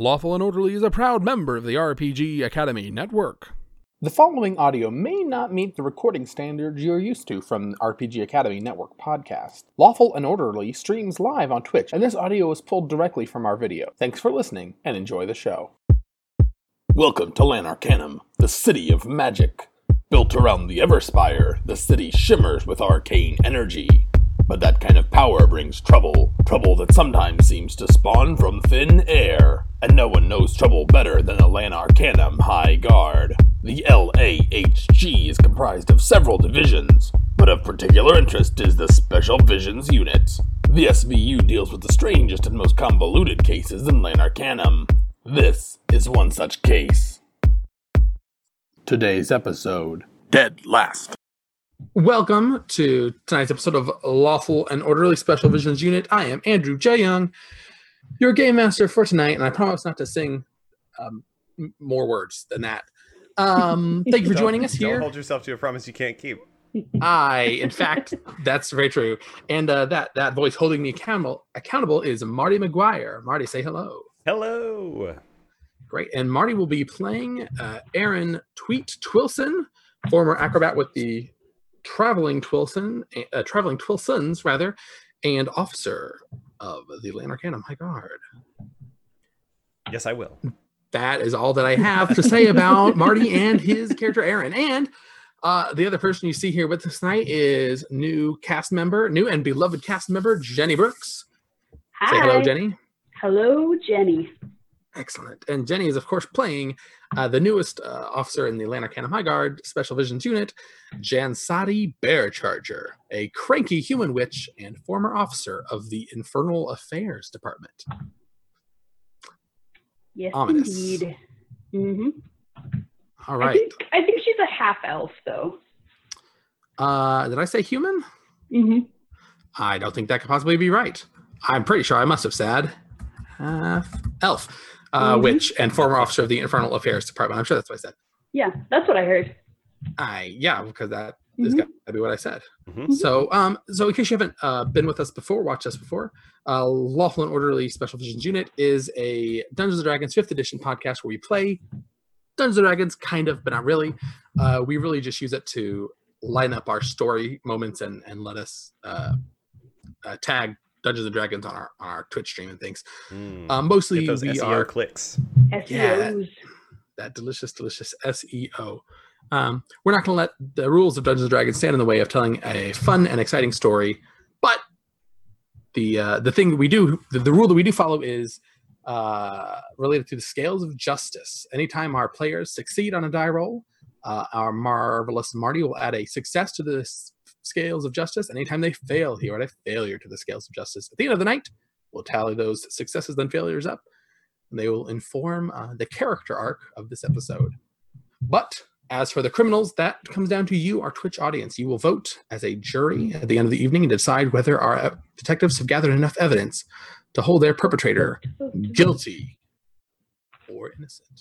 Lawful and Orderly is a proud member of the RPG Academy Network. The following audio may not meet the recording standards you're used to from the RPG Academy Network podcast. Lawful and Orderly streams live on Twitch, and this audio is pulled directly from our video. Thanks for listening, and enjoy the show. Welcome to Lanarcanum, the city of magic. Built around the Everspire, the city shimmers with arcane energy. But that kind of power brings trouble. Trouble that sometimes seems to spawn from thin air. And no one knows trouble better than the Lanarcanum High Guard. The LAHG is comprised of several divisions, but of particular interest is the Special Visions Unit. The SVU deals with the strangest and most convoluted cases in Lanarcanum. This is one such case. Today's episode Dead Last. Welcome to tonight's episode of Lawful and Orderly Special Visions Unit. I am Andrew J. Young, your game master for tonight, and I promise not to sing um, more words than that. Um, thank you for joining us here. Don't hold yourself to a promise you can't keep. I, in fact, that's very true. And uh, that that voice holding me accountable accountable is Marty McGuire. Marty, say hello. Hello. Great. And Marty will be playing uh, Aaron Tweet Twillson, former acrobat with the traveling Twillson, uh, traveling Twillsons rather, and officer of the Lanarcanum High Guard. Yes, I will. That is all that I have to say about Marty and his character Aaron. And uh, the other person you see here with us tonight is new cast member, new and beloved cast member Jenny Brooks. Hi. Say hello, Jenny. Hello, Jenny. Excellent. And Jenny is, of course, playing uh, the newest uh, officer in the Lanarcanum High Guard Special Visions Unit, Jansati Bearcharger, a cranky human witch and former officer of the Infernal Affairs Department. Yes, Ominous. indeed. hmm All I think I think she's a half elf, though. Uh, did I say human? hmm I don't think that could possibly be right. I'm pretty sure I must have said half elf, uh, Mhm. witch, and former officer of the Infernal Affairs Department. I'm sure that's what I said. Yeah, that's what I heard. I yeah, because that is Mhm. got to be what I said. Mhm. So, um, so in case you haven't uh, been with us before, watched us before, uh, Lawful and Orderly Special Visions Unit is a Dungeons and Dragons Fifth Edition podcast where we play Dungeons and Dragons, kind of, but not really. Uh, we really just use it to line up our story moments and and let us uh, uh, tag Dungeons and Dragons on our on our Twitch stream and things. Mm. Um, mostly Get those we SEO are clicks. SEOs. that delicious, delicious SEO. Um, we're not going to let the rules of Dungeons and Dragons stand in the way of telling a fun and exciting story. But the uh, the thing that we do, the, the rule that we do follow is uh, related to the scales of justice. Anytime our players succeed on a die roll, uh, our marvelous Marty will add a success to the s- scales of justice. Anytime they fail, he add a failure to the scales of justice. At the end of the night, we'll tally those successes and failures up and they will inform uh, the character arc of this episode. But as for the criminals, that comes down to you, our Twitch audience. You will vote as a jury at the end of the evening and decide whether our uh, detectives have gathered enough evidence to hold their perpetrator guilty or innocent.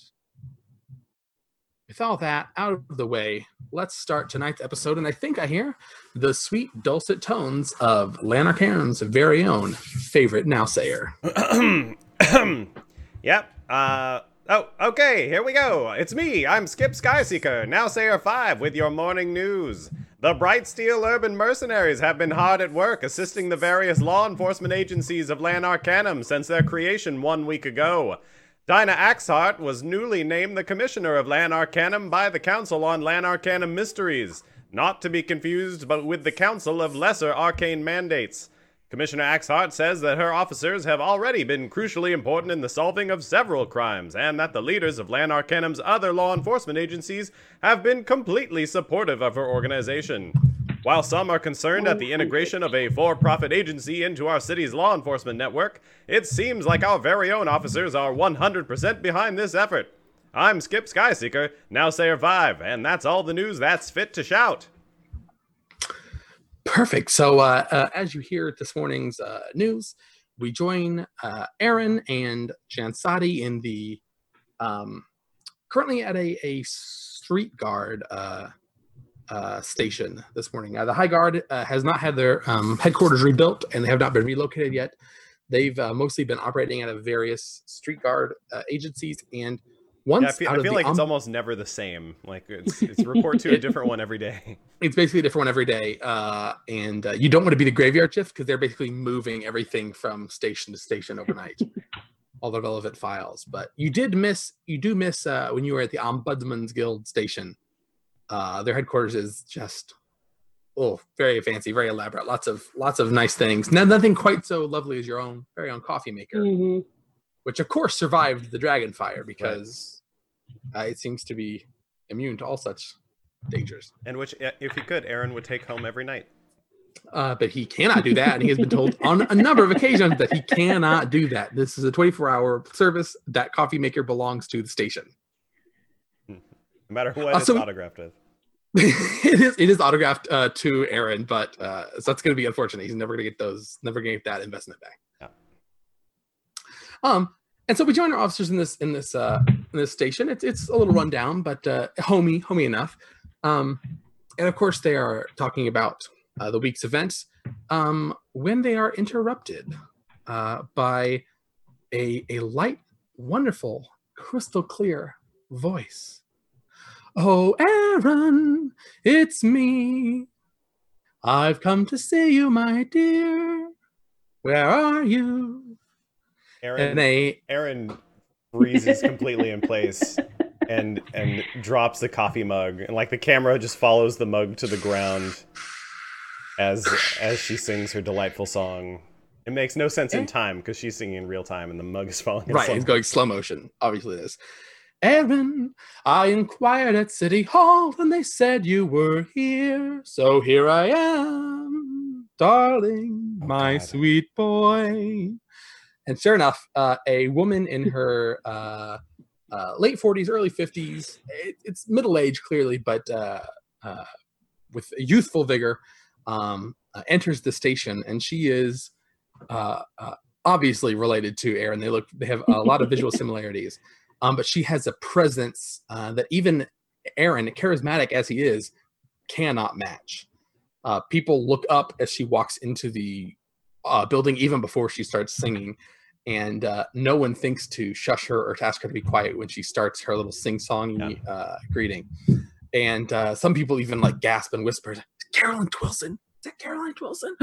With all that out of the way, let's start tonight's episode. And I think I hear the sweet, dulcet tones of Lanarcan's very own favorite nowsayer. yep. Uh, oh, okay. Here we go. It's me. I'm Skip Skyseeker, now Sayer 5, with your morning news. The Bright Steel Urban Mercenaries have been hard at work assisting the various law enforcement agencies of Lanarcanum since their creation one week ago. Dinah Axhart was newly named the Commissioner of Lanarcanum by the Council on Lanarcanum Mysteries, not to be confused but with the Council of Lesser Arcane Mandates. Commissioner Axhart says that her officers have already been crucially important in the solving of several crimes, and that the leaders of Lanarcanum's other law enforcement agencies have been completely supportive of her organization. While some are concerned at the integration of a for profit agency into our city's law enforcement network, it seems like our very own officers are 100% behind this effort. I'm Skip Skyseeker, now Sayer 5, and that's all the news that's fit to shout. Perfect. So, uh, uh, as you hear this morning's uh, news, we join uh, Aaron and Jansati in the um, currently at a, a street guard uh, uh, station this morning. Uh, the High Guard uh, has not had their um, headquarters rebuilt and they have not been relocated yet. they've uh, mostly been operating out of various street guard uh, agencies, and once Yeah, I feel, I feel like it's almost never the same. Like it's it's report to a different one every day. it's basically a different one every day, uh, and uh, you don't want to be the graveyard shift because they're basically moving everything from station to station overnight, all the relevant files. But you did miss, you do miss uh, when you were at the Ombudsman's Guild station. Uh, their headquarters is just oh, very fancy, very elaborate. Lots of lots of nice things. No, nothing quite so lovely as your own very own coffee maker, Mhm. which of course survived the dragon fire because uh, it seems to be immune to all such dangers. And which, if he could, Aaron would take home every night. Uh, but he cannot do that, and he has been told on a number of occasions that he cannot do that. This is a 24-hour service. That coffee maker belongs to the station. No matter what Uh, it's autographed with. it is it is autographed uh, to Aaron, but uh, so that's going to be unfortunate. He's never going to get those, never going to get that investment back. Yeah. Um, and so we join our officers in this in this uh, in this station. It's it's a little rundown, but uh, homey homey enough. Um, and of course, they are talking about uh, the week's events um, when they are interrupted uh, by a a light, wonderful, crystal clear voice. Oh, Aaron, it's me. I've come to see you, my dear. Where are you? Aaron, And a Aaron freezes completely in place and and drops the coffee mug, and like the camera just follows the mug to the ground as as she sings her delightful song. It makes no sense in Eh? time because she's singing in real time and the mug is falling. in right, he's going slow motion. Obviously, this. Aaron, I inquired at City Hall and they said you were here. So here I am, darling, Oh, my God. sweet boy. And sure enough, uh, a woman in her uh, uh, late 40s, early 50s, it, it's middle age clearly, but uh, uh, with youthful vigor, um, uh, enters the station and she is uh, uh, obviously related to Aaron. They look, they have a lot of visual similarities, um, but she has a presence uh, that even Aaron, charismatic as he is, cannot match. Uh, people look up as she walks into the uh, building, even before she starts singing, and uh, no one thinks to shush her or to ask her to be quiet when she starts her little sing-songy uh, greeting. And uh, some people even like gasp and whisper, "Caroline Twillson! Is that Caroline Twillson?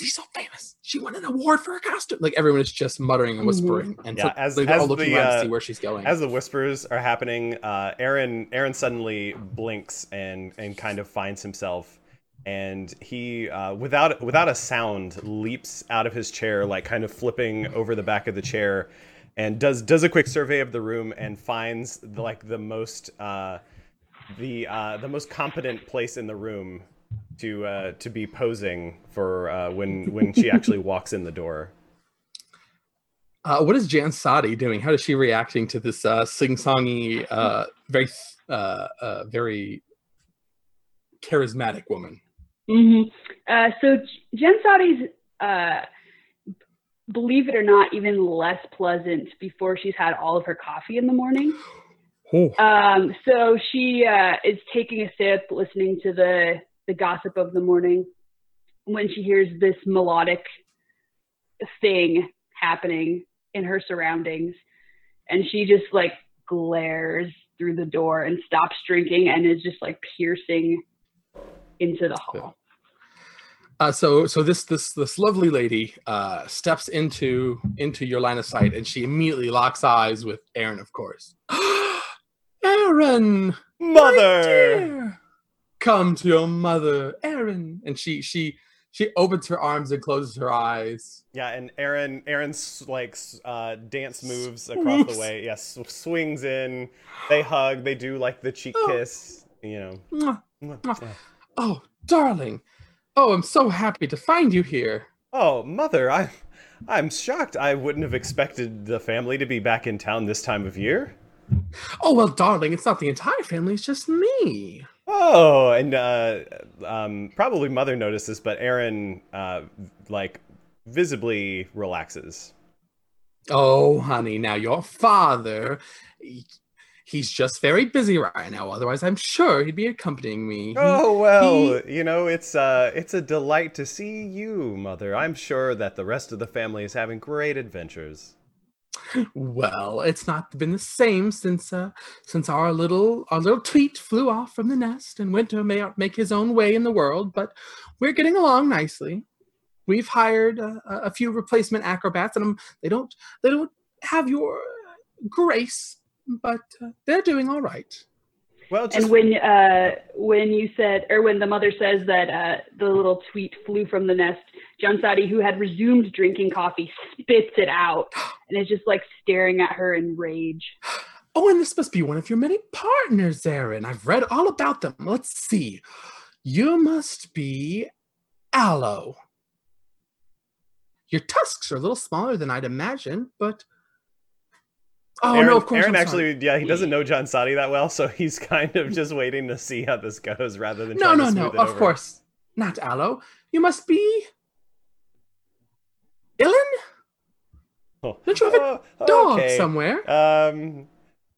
She's so famous. She won an award for her costume." Like everyone is just muttering and whispering, and Yeah, so as- they're all looking the, around uh, to see where she's going. As the whispers are happening, uh, Aaron Aaron suddenly blinks and and kind of finds himself, and he uh, without without a sound leaps out of his chair, like kind of flipping over the back of the chair, and does does a quick survey of the room and finds the, like the most uh, the uh, the most competent place in the room to uh, to be posing for uh, when when she actually walks in the door. Uh, what is Jansati doing? How is she reacting to this uh, sing-songy, uh, very, uh, uh, very charismatic woman? hmm Uh, so J- Jansati's, uh, believe it or not, even less pleasant before she's had all of her coffee in the morning. Oh, Um, so she uh, is taking a sip, listening to the the gossip of the morning, when she hears this melodic thing happening in her surroundings, and she just like glares through the door and stops drinking and is just like piercing into the hall. Uh, so, so this this this lovely lady uh, steps into into your line of sight, and she immediately locks eyes with Aaron, of course. Aaron, my Mother. Come to your mother, Aaron. And she she she opens her arms and closes her eyes. Yeah, and Aaron Aaron's like uh, dance moves across the way. Yes, swings in. They hug. They do like the cheek Oh. kiss. You know. Yeah. Oh, darling. Oh, I'm so happy to find you here. Oh, mother, I, I'm shocked. I wouldn't have expected the family to be back in town this time of year. Oh, well, darling, it's not the entire family, it's just me. Oh, and uh, um, probably mother notices, but Aaron, uh, like, visibly relaxes. Oh, honey, now your father, he's just very busy right now. Otherwise, I'm sure he'd be accompanying me. Oh well, he- you know it's uh it's a delight to see you, mother. I'm sure that the rest of the family is having great adventures. Well, it's not been the same since uh, since our little our little tweet flew off from the nest and went to ma- make his own way in the world. But we're getting along nicely. We've hired a a few replacement acrobats, and um, they don't they don't have your grace, but uh, they're doing all right. Well, just And when uh, when you said, or when the mother says that uh, the little tweet flew from the nest, Jansati, who had resumed drinking coffee, spits it out and is just like staring at her in rage. Oh, and this must be one of your many partners, Aaron. I've read all about them. Let's see. You must be Aloe. Your tusks are a little smaller than I'd imagine, but oh Aaron, no, of course. Aaron I'm sorry. actually, yeah, he doesn't know Jansati that well, so he's kind of just waiting to see how this goes rather than No, no, to no. Of over. course, not Aloe. You must be Ilan. Oh. Don't you have a Oh, Dog okay. somewhere. Um,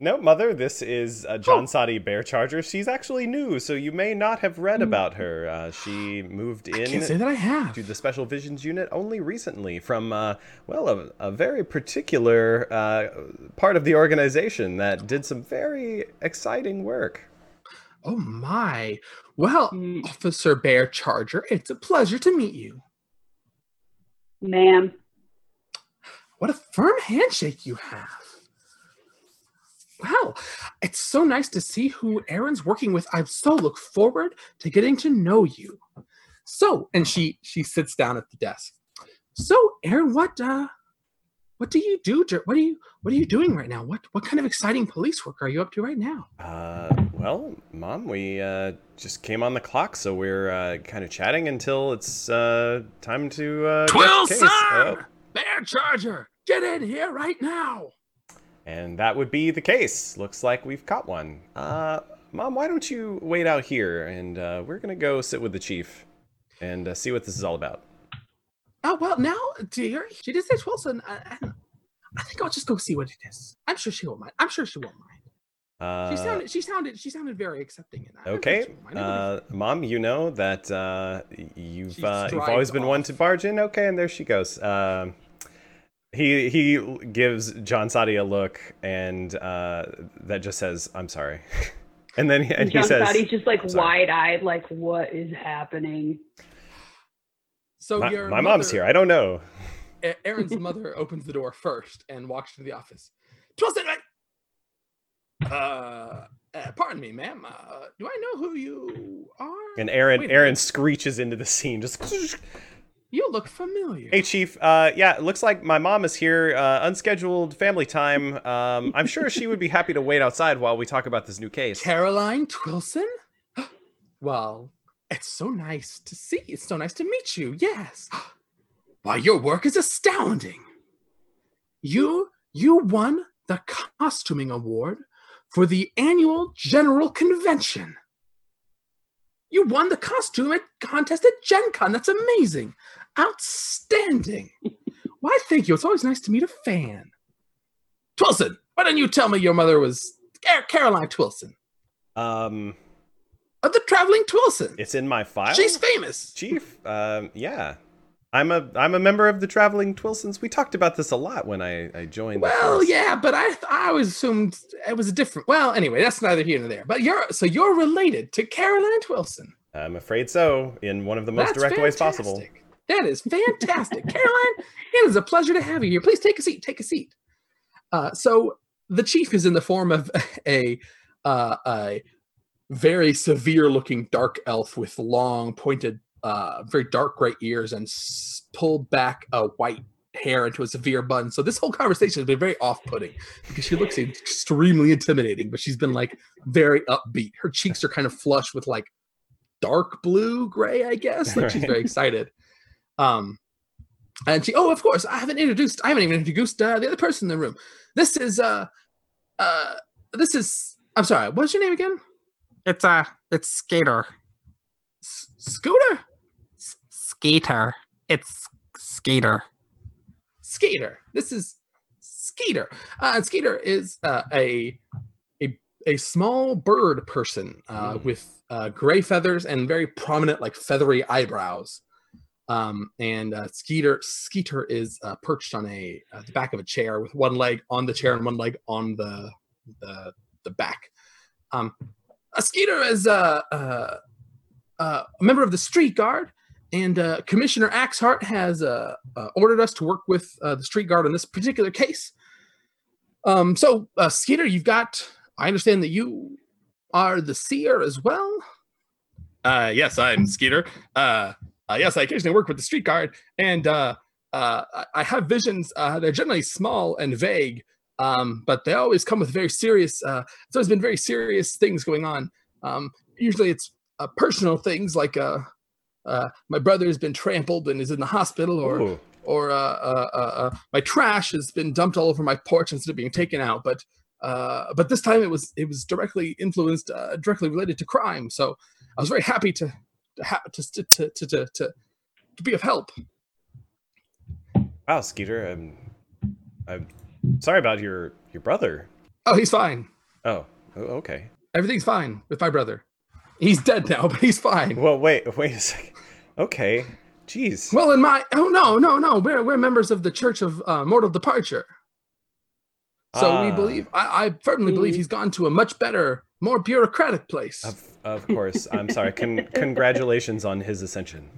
no, mother. This is uh, Jansati Bear Charger. She's actually new, so you may not have read about her. Uh, she moved I can't say in that I have. to the Special Visions Unit only recently from, uh, well, a, a very particular uh, part of the organization that did some very exciting work. Oh my. Well, Mm, Officer Bearcharger, it's a pleasure to meet you. ma'am. What a firm handshake you have. Wow, it's so nice to see who Aaron's working with. I so look forward to getting to know you. So, and she she sits down at the desk. So, Aaron, what uh what do you do? What are you what are you doing right now? What what kind of exciting police work are you up to right now? Uh, well, Mom, we uh, just came on the clock, so we're uh, kind of chatting until it's uh, time to. Uh. Oh, Bearcharger, get in here right now. And that would be the case. Looks like we've caught one. Uh, Mom, why don't you wait out here, and uh, we're gonna go sit with the chief and uh, see what this is all about. Oh well, now, dear, she did say Wilson. I, I, I think I'll just go see what it is. I'm sure she won't mind. I'm sure she won't mind. She Uh, sounded, she sounded, she sounded very accepting in that. I don't think Okay, she won't mind. It'll uh, Mom, you know that uh, you've uh, you've always been one to barge in. Okay, and there she goes. Um, he he gives John Sadi a look, and uh, that just says, "I'm sorry," and then he, and he John says, Sadi's just like wide eyed, like what is happening? so "My, your my mom's here. I don't know." Aaron's mother opens the door first and walks to the office. Wilson, I- uh, uh, pardon me, ma'am. Uh, do I know who you are? And Aaron Wait Aaron screeches into the scene. Just, You look familiar. hey, chief. Uh, yeah, it looks like my mom is here. Uh, unscheduled family time. Um, I'm sure she would be happy to wait outside while we talk about this new case. Caroline Twillson? well, it's so nice to see. It's so nice to meet you. Yes. Why, your work is astounding. You you won the costuming award for the annual general convention. You won the costume at contest at Gen Con. That's amazing. Outstanding. Why, thank you. It's always nice to meet a fan. Twillson, why don't you tell me your mother was Caroline Twillson? Um, of the traveling Twillson. it's in my file. She's famous. Chief, um, yeah, I'm a I'm a member of the Traveling Twillsons. We talked about this a lot when I I joined. Well, yeah, but I I always assumed it was a different. Well, anyway, that's neither here nor there. But you're so you're related to Caroline Twillson. I'm afraid so. In one of the most That's direct ways possible. That is fantastic, Caroline. It is a pleasure to have you here. Please take a seat. Take a seat. Uh, so the chief is in the form of a uh, a very severe looking dark elf with long pointed uh, very dark gray ears and s- pulled back a white hair into a severe bun. So this whole conversation has been very off-putting because she looks extremely intimidating, but she's been like very upbeat. Her cheeks are kind of flushed with like dark blue gray, I guess. Like she's very excited. Um, and she, oh, of course, I haven't introduced, I haven't even introduced uh, the other person in the room. This is, uh, uh, this is, I'm sorry, what's your name again? It's uh it's skater. S- Scooter? S- skater. It's skater. Skater. This is Skeeter. Uh, and Skeeter is uh, a a a small bird person uh, Mm. with uh, gray feathers and very prominent, like feathery eyebrows. Um, and uh, Skeeter Skeeter is uh, perched on a uh, the back of a chair with one leg on the chair and one leg on the the, the back. Um, Skeeter is uh, uh, uh, a member of the street guard, and uh, Commissioner Axhart has ordered us to work with the street guard on this particular case. Um, so, Skeeter, you've got. I understand that you are the seer as well. Uh, yes, I'm Skeeter. Uh, yes, I occasionally work with the street guard, and uh, uh, I- have visions. Uh, they're generally small and vague, um, but they always come with very serious. Uh, it's always been very serious things going on. Um, usually, it's uh, personal things like uh, uh, my brother has been trampled and is in the hospital, or Ooh. or uh, uh, uh, uh, my trash has been dumped all over my porch instead of being taken out. But uh, but this time it was it was directly influenced, uh, directly related to crime. So I was very happy to to to, to, to, to, to, to be of help. Wow, Skeeter. I'm, I'm sorry about your your brother. Oh, he's fine. Oh, okay. Everything's fine with my brother. He's dead now, but he's fine. Well, wait, wait a second. Okay. Jeez. Well, in my oh no no no, we're we're members of the Church of uh, Mortal Departure. So we Ah. believe I, I firmly believe Mm. he's gone to a much better, more bureaucratic place. Of, of course. I'm sorry. Con- congratulations on his ascension.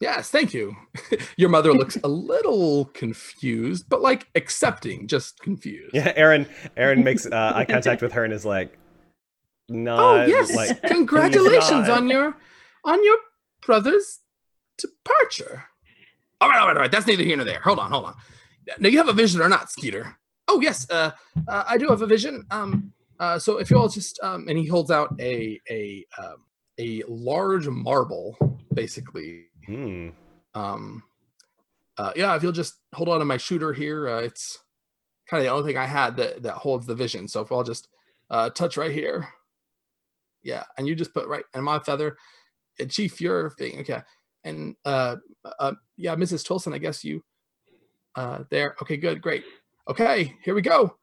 Yes, thank you. Your mother looks a little confused, but like accepting, just confused. Yeah, Aaron. Aaron makes uh, eye contact with her and is like, "No, Oh yes, like congratulations on your on your brother's departure. All right, all right, all right. That's neither here nor there. Hold on, hold on. Now you have a vision or not, Skeeter? Oh yes, uh, uh, I do have a vision. Um, uh, so if you all just um, and he holds out a a um, a large marble, basically. Hmm. Um, uh, yeah, if you'll just hold on to my shooter here, uh, it's kind of the only thing I had that that holds the vision. So if I'll just uh, touch right here, yeah, and you just put right and my feather, and Chief, your thing, okay, and uh, uh, yeah, Mrs. Tolson, I guess you, uh, there, okay, good, great, okay, here we go.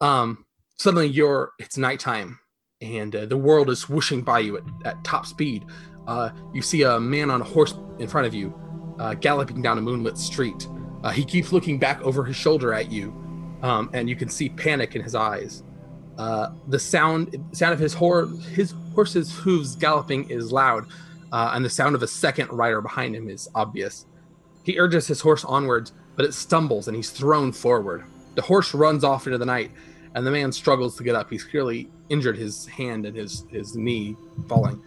Um, suddenly you're it's nighttime, and uh, the world is whooshing by you at, at top speed. Uh, you see a man on a horse in front of you, uh, galloping down a moonlit street. Uh, he keeps looking back over his shoulder at you, um, and you can see panic in his eyes. Uh, the sound sound of his hor- his horse's hooves galloping is loud, uh, and the sound of a second rider behind him is obvious. He urges his horse onwards, but it stumbles and he's thrown forward. The horse runs off into the night, and the man struggles to get up. He's clearly injured his hand and his his knee falling.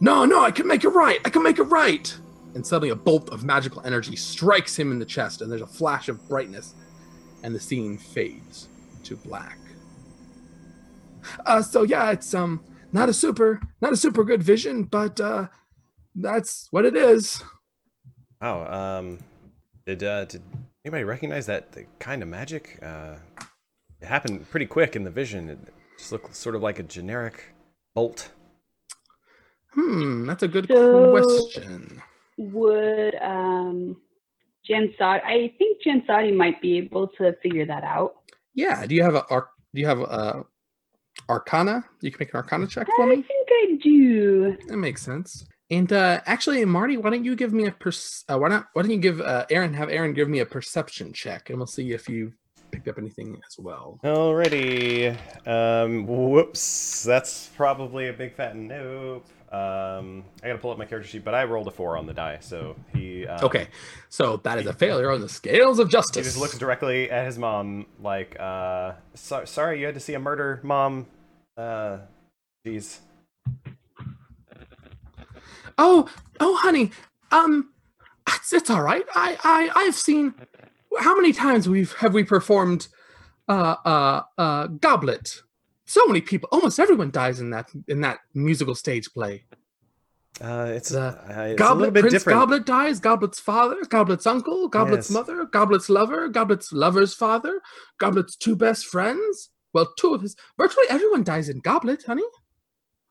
No, no, I can make it right. I can make it right. And suddenly a bolt of magical energy strikes him in the chest, and there's a flash of brightness, and the scene fades to black. Uh, so yeah, it's um not a super not a super good vision, but uh, that's what it is. Wow. Um. Did uh, did anybody recognize that the kind of magic? Uh, it happened pretty quick in the vision. It just looked sort of like a generic bolt. Hmm, that's a good So- question. Would um, Jansati? I think Jansati might be able to figure that out. Yeah, do you have a arc? Do you have a Arcana? You can make an Arcana check for me. I think I do. That makes sense. And uh, actually, Marty, why don't you give me a pers- uh, why not? Why don't you give uh, Aaron have Aaron give me a perception check, and we'll see if you picked up anything as well. Alrighty. Um. Whoops. That's probably a big fat nope. Um. I gotta pull up my character sheet, but I rolled a four on the die, so he. Um, Okay, so that is a failure on the scales of justice. He just looks directly at his mom, like, uh, so- sorry, you had to see a murder, mom. Uh, jeez. Oh, oh, honey, um, it's, it's all right. I, I, I've seen. How many times we've have we performed, uh, uh, uh, Goblet? So many people, almost everyone dies in that in that musical stage play. Uh, it's, uh, it's a little Goblet bit Prince different. Goblet dies. Goblet's father. Goblet's uncle. Goblet's Yes. mother. Goblet's lover. Goblet's lover's father. Goblet's two best friends. Well, two of his. Virtually everyone dies in Goblet, honey.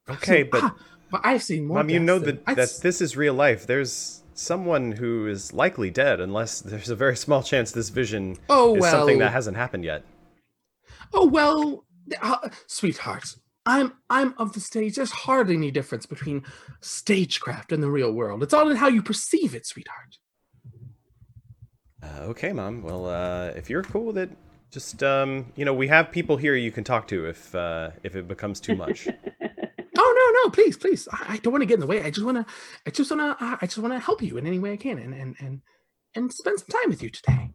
Okay, but Ah, well, I've seen more. mom, you know than- that that s- this is real life. There's someone who is likely dead, unless there's a very small chance this vision Oh is well. something that hasn't happened yet. Oh well, uh, sweetheart, I'm I'm of the stage. There's hardly any difference between stagecraft and the real world. It's all in how you perceive it, sweetheart. Uh, okay, mom. Well, uh, if you're cool with it, just um, you know, we have people here you can talk to if uh, if it becomes too much. No, no, please, please. I, I don't want to get in the way. I just want to, I just want to, I just want to help you in any way I can, and and and and spend some time with you today.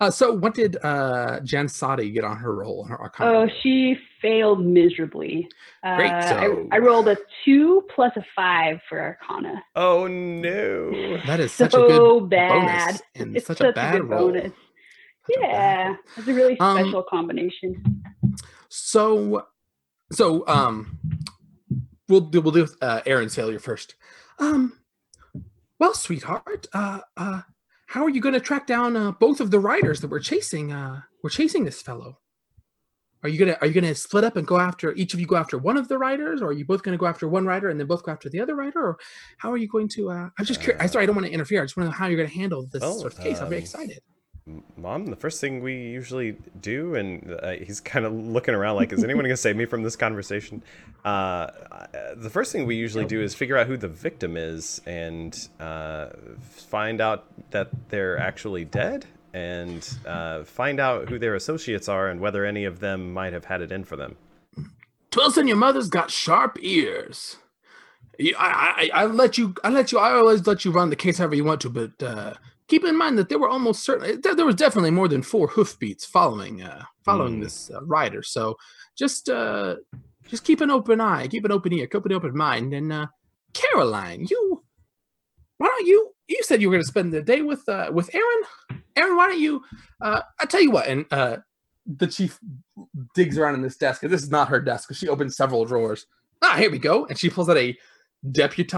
Uh, so, what did uh, Jansati get on her roll? In her arcana? Oh, she failed miserably. Uh, Great, I, so- I rolled a two plus a five for Arcana. oh no! that is such so a good bad. bonus and It's such, such a bad good roll. bonus. Such Yeah, roll. it's a really Um, special combination. So, so um, we'll do we'll do uh, Aaron's failure first. Um, well, sweetheart, uh, uh, how are you going to track down uh, both of the riders that we're chasing? Uh, we're chasing this fellow. Are you gonna are you gonna split up and go after each of you go after one of the riders, or are you both gonna go after one rider and then both go after the other rider, or how are you going to? Uh, I'm just curious. I'm sorry, I don't want to interfere. I just want to know how you're gonna handle this Well, sort of case. I'm very um, excited. Mom, the first thing we usually do, and uh, he's kind of looking around like, is anyone going to save me from this conversation? Uh, uh, the first thing we usually do is figure out who the victim is and uh, find out that they're actually dead and uh, find out who their associates are and whether any of them might have had it in for them. Twillson, your mother's got sharp ears. I, I, I let you, I let you, I always let you run the case however you want to, but uh, keep in mind that there were almost certainly, there, there was definitely more than four hoofbeats following, uh, following Hmm. this uh, rider. So just, uh, just keep an open eye, keep an open ear, keep an open mind. And uh, Caroline, you, why don't you? You said you were going to spend the day with, uh, with Aaron. Aaron, why don't you? Uh, I tell you what, and uh, the chief digs around in this desk, and this is not her desk because she opens several drawers. Ah, here we go. And she pulls out a deputy,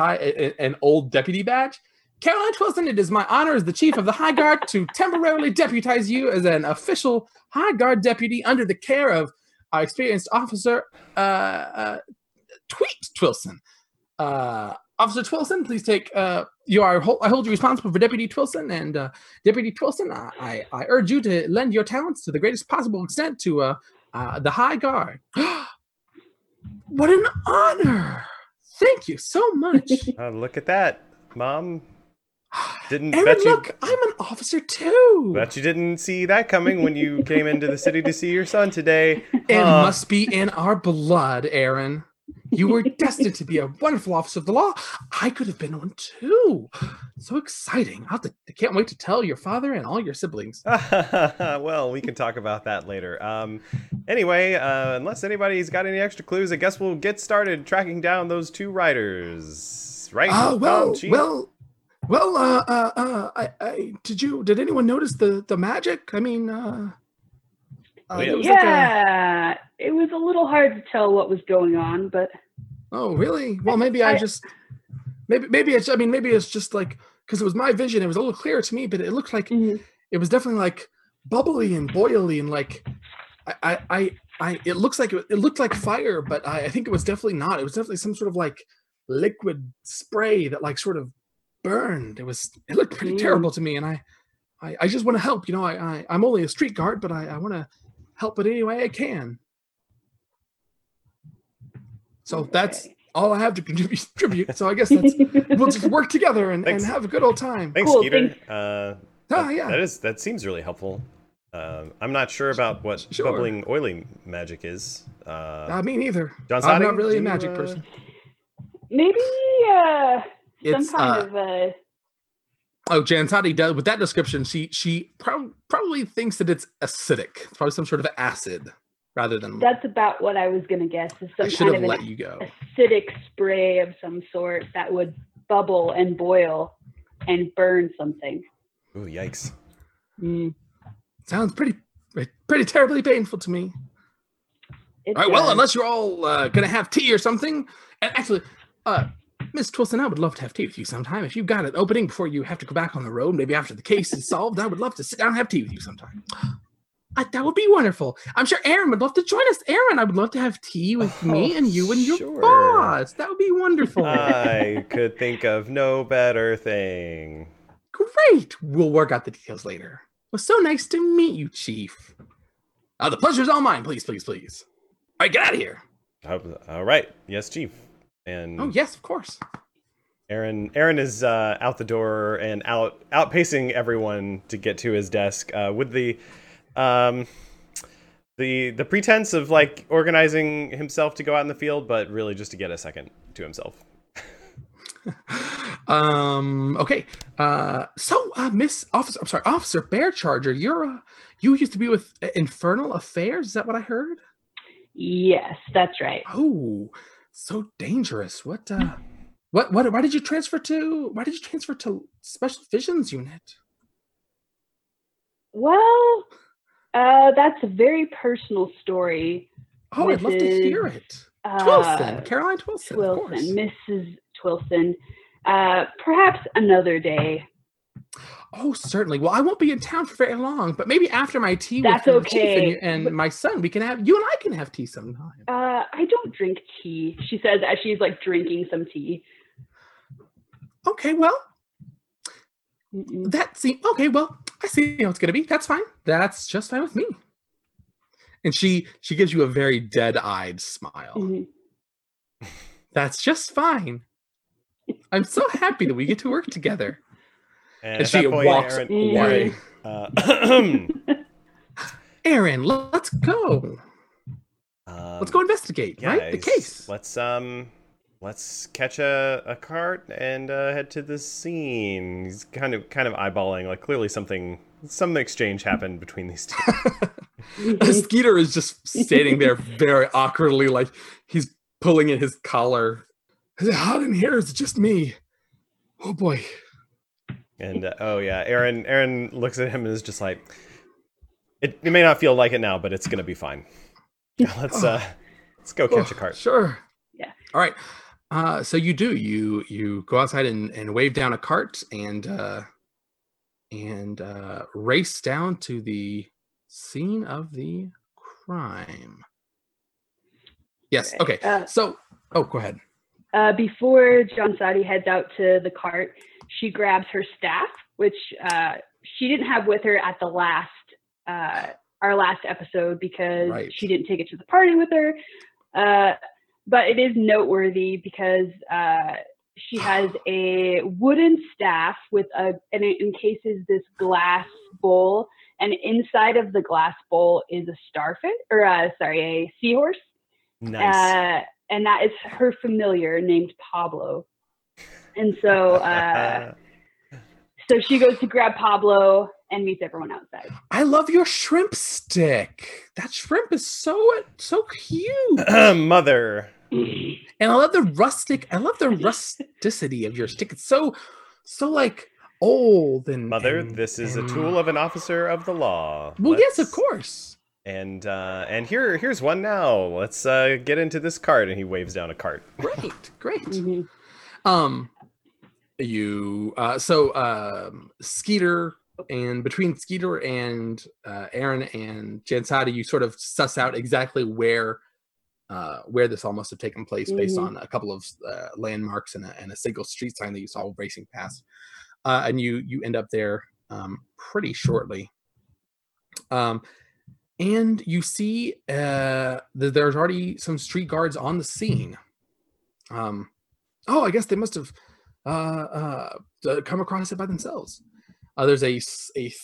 an old deputy badge. Caroline Twillson, it is my honor as the chief of the High Guard to temporarily deputize you as an official High Guard deputy under the care of our experienced officer, uh, uh, Tweet Twillson. Uh, officer Twillson, please take. Uh, you are. I hold you responsible for Deputy Twillson, and uh, Deputy Twillson, I, I, I urge you to lend your talents to the greatest possible extent to uh, the High Guard. what an honor! Thank you so much. Look at that, Mom. Didn't Aaron, bet you, look, I'm an officer too. bet you didn't see that coming when you came into the city to see your son today. It must be in our blood, Aaron. You were destined to be a wonderful officer of the law. I could have been one too. So exciting. I'll to, I can't wait to tell your father and all your siblings. well, we can talk about that later. Um, anyway, uh, unless anybody's got any extra clues, I guess we'll get started tracking down those two riders. Right? Oh, well, well, well, uh, uh, uh, I, I, did you, did anyone notice the, the magic? I mean, uh, uh, yeah. there was like a- it was a little hard to tell what was going on, but Oh, really? Well, maybe I, I- just maybe maybe it's I mean maybe it's just like because it was my vision. It was a little clearer to me, but it looked like Mhm. it was definitely like bubbly and boily and like I I I, I it looks like it, it looked like fire, but I, I think it was definitely not. It was definitely some sort of like liquid spray that like sort of burned. It was it looked pretty Mm. terrible to me, and I I, I just want to help. You know, I, I I'm only a street guard, but I I want to help it any way I can. So that's all I have to contribute. contribute. So I guess that's we'll just work together and, and have a good old time. Thanks, Cool, Skeeter. thanks. Uh, Ah, yeah. That is that seems really helpful. Um, I'm not sure about what Sure. bubbling oily magic is. Uh, Uh, me neither. John I'm not really do a you, magic uh, person. maybe uh, some kind uh, of uh, oh, Jansati does with that description. She she prob- probably thinks that it's acidic. It's probably some sort of acid rather than. that's about what I was gonna guess. Is I should kind have of let an you go. acidic spray of some sort that would bubble and boil and burn something. Ooh, yikes! Mm, Sounds pretty pretty terribly painful to me. it All right. Well, unless you're all uh, gonna have tea or something, and actually, uh, Miss Twillson, I would love to have tea with you sometime. If you've got an opening before you have to go back on the road, maybe after the case is solved, I would love to sit down and have tea with you sometime. I, that would be wonderful. I'm sure Aaron would love to join us. Aaron, I would love to have tea with me Oh, and you and your sure. boss. That would be wonderful. I could think of no better thing. Great. We'll work out the details later. It was so nice to meet you, Chief. Uh, the pleasure's all mine. Please, please, please. right, get out of here. All right. Yes, Chief. And Oh yes, of course. Aaron Aaron is uh, out the door and out outpacing everyone to get to his desk uh, with the um, the the pretense of like organizing himself to go out in the field, but really just to get a second to himself. Um. Okay. Uh. So, uh, Miss Officer, I'm sorry, Officer Bearcharger. You're uh, you used to be with Infernal Affairs. Is that what I heard? Yes, that's right. Oh, so dangerous. What? Uh. What? What? Why did you transfer to? Why did you transfer to Special Visions Unit? Well, uh, that's a very personal story. Oh, I'd love to hear it. Uh, Caroline Twillson. Twillson, Mrs. Twillson. Uh, perhaps another day. Oh, certainly. Well, I won't be in town for very long, but maybe after my tea That's chief and, and my son, we can have you and I can have tea sometime. Uh, I don't drink tea, she says as she's like drinking some tea. Okay, well, that seems okay. Well, I see how it's gonna be. That's fine. That's just fine with me. And she she gives you a very dead-eyed smile. Mhm. That's just fine. I'm so happy that we get to work together. And, And she point, walks Aaron, away. uh, Aaron, let's go. Let's go investigate, right? The case. Let's um, let's catch a, a cart and uh, head to the scene. He's kind of kind of eyeballing, like clearly something some exchange happened between these two. Skeeter is just standing there very awkwardly, like he's pulling at his collar. Is it hot in here? Is it just me? Oh boy. And uh, oh yeah, Aaron Aaron looks at him and is just like, it, it may not feel like it now, but it's gonna be fine. Let's uh, let's go catch a Oh, cart. Sure. Yeah. All right. Uh, so you do you you go outside and, and wave down a cart and uh, and uh, race down to the scene of the crime. Yes. Okay. Uh, So oh, go ahead. Uh, before Jansati heads out to the cart, she grabs her staff, which uh, she didn't have with her at the last uh, our last episode because Right. she didn't take it to the party with her. Uh, but it is noteworthy because uh, she has a wooden staff with a and it encases this glass bowl, and inside of the glass bowl is a starfish or uh, sorry, a seahorse. Nice. Uh, and that is her familiar named Pablo. And so, uh, so she goes to grab Pablo and meets everyone outside. I love your shrimp stick. That shrimp is so so cute. Mother. And I love the rustic. I love the rusticity of your stick. It's so so like old and Mother, and- this is a tool of an officer of the law. Well, yes, of course. And uh, and here here's one now. Let's uh, get into this cart. And he waves down a cart. Great, great. Mhm. Um, you uh, so um, Skeeter and between Skeeter and uh, Aaron and Jansati, you sort of suss out exactly where uh, where this all must have taken place based Mhm. on a couple of uh, landmarks and a, and a single street sign that you saw racing past, uh, and you you end up there um, pretty shortly. Um, and you see uh, that there's already some street guards on the scene. Um, oh, I guess they must have uh, uh, uh, come across it by themselves. Uh, there's a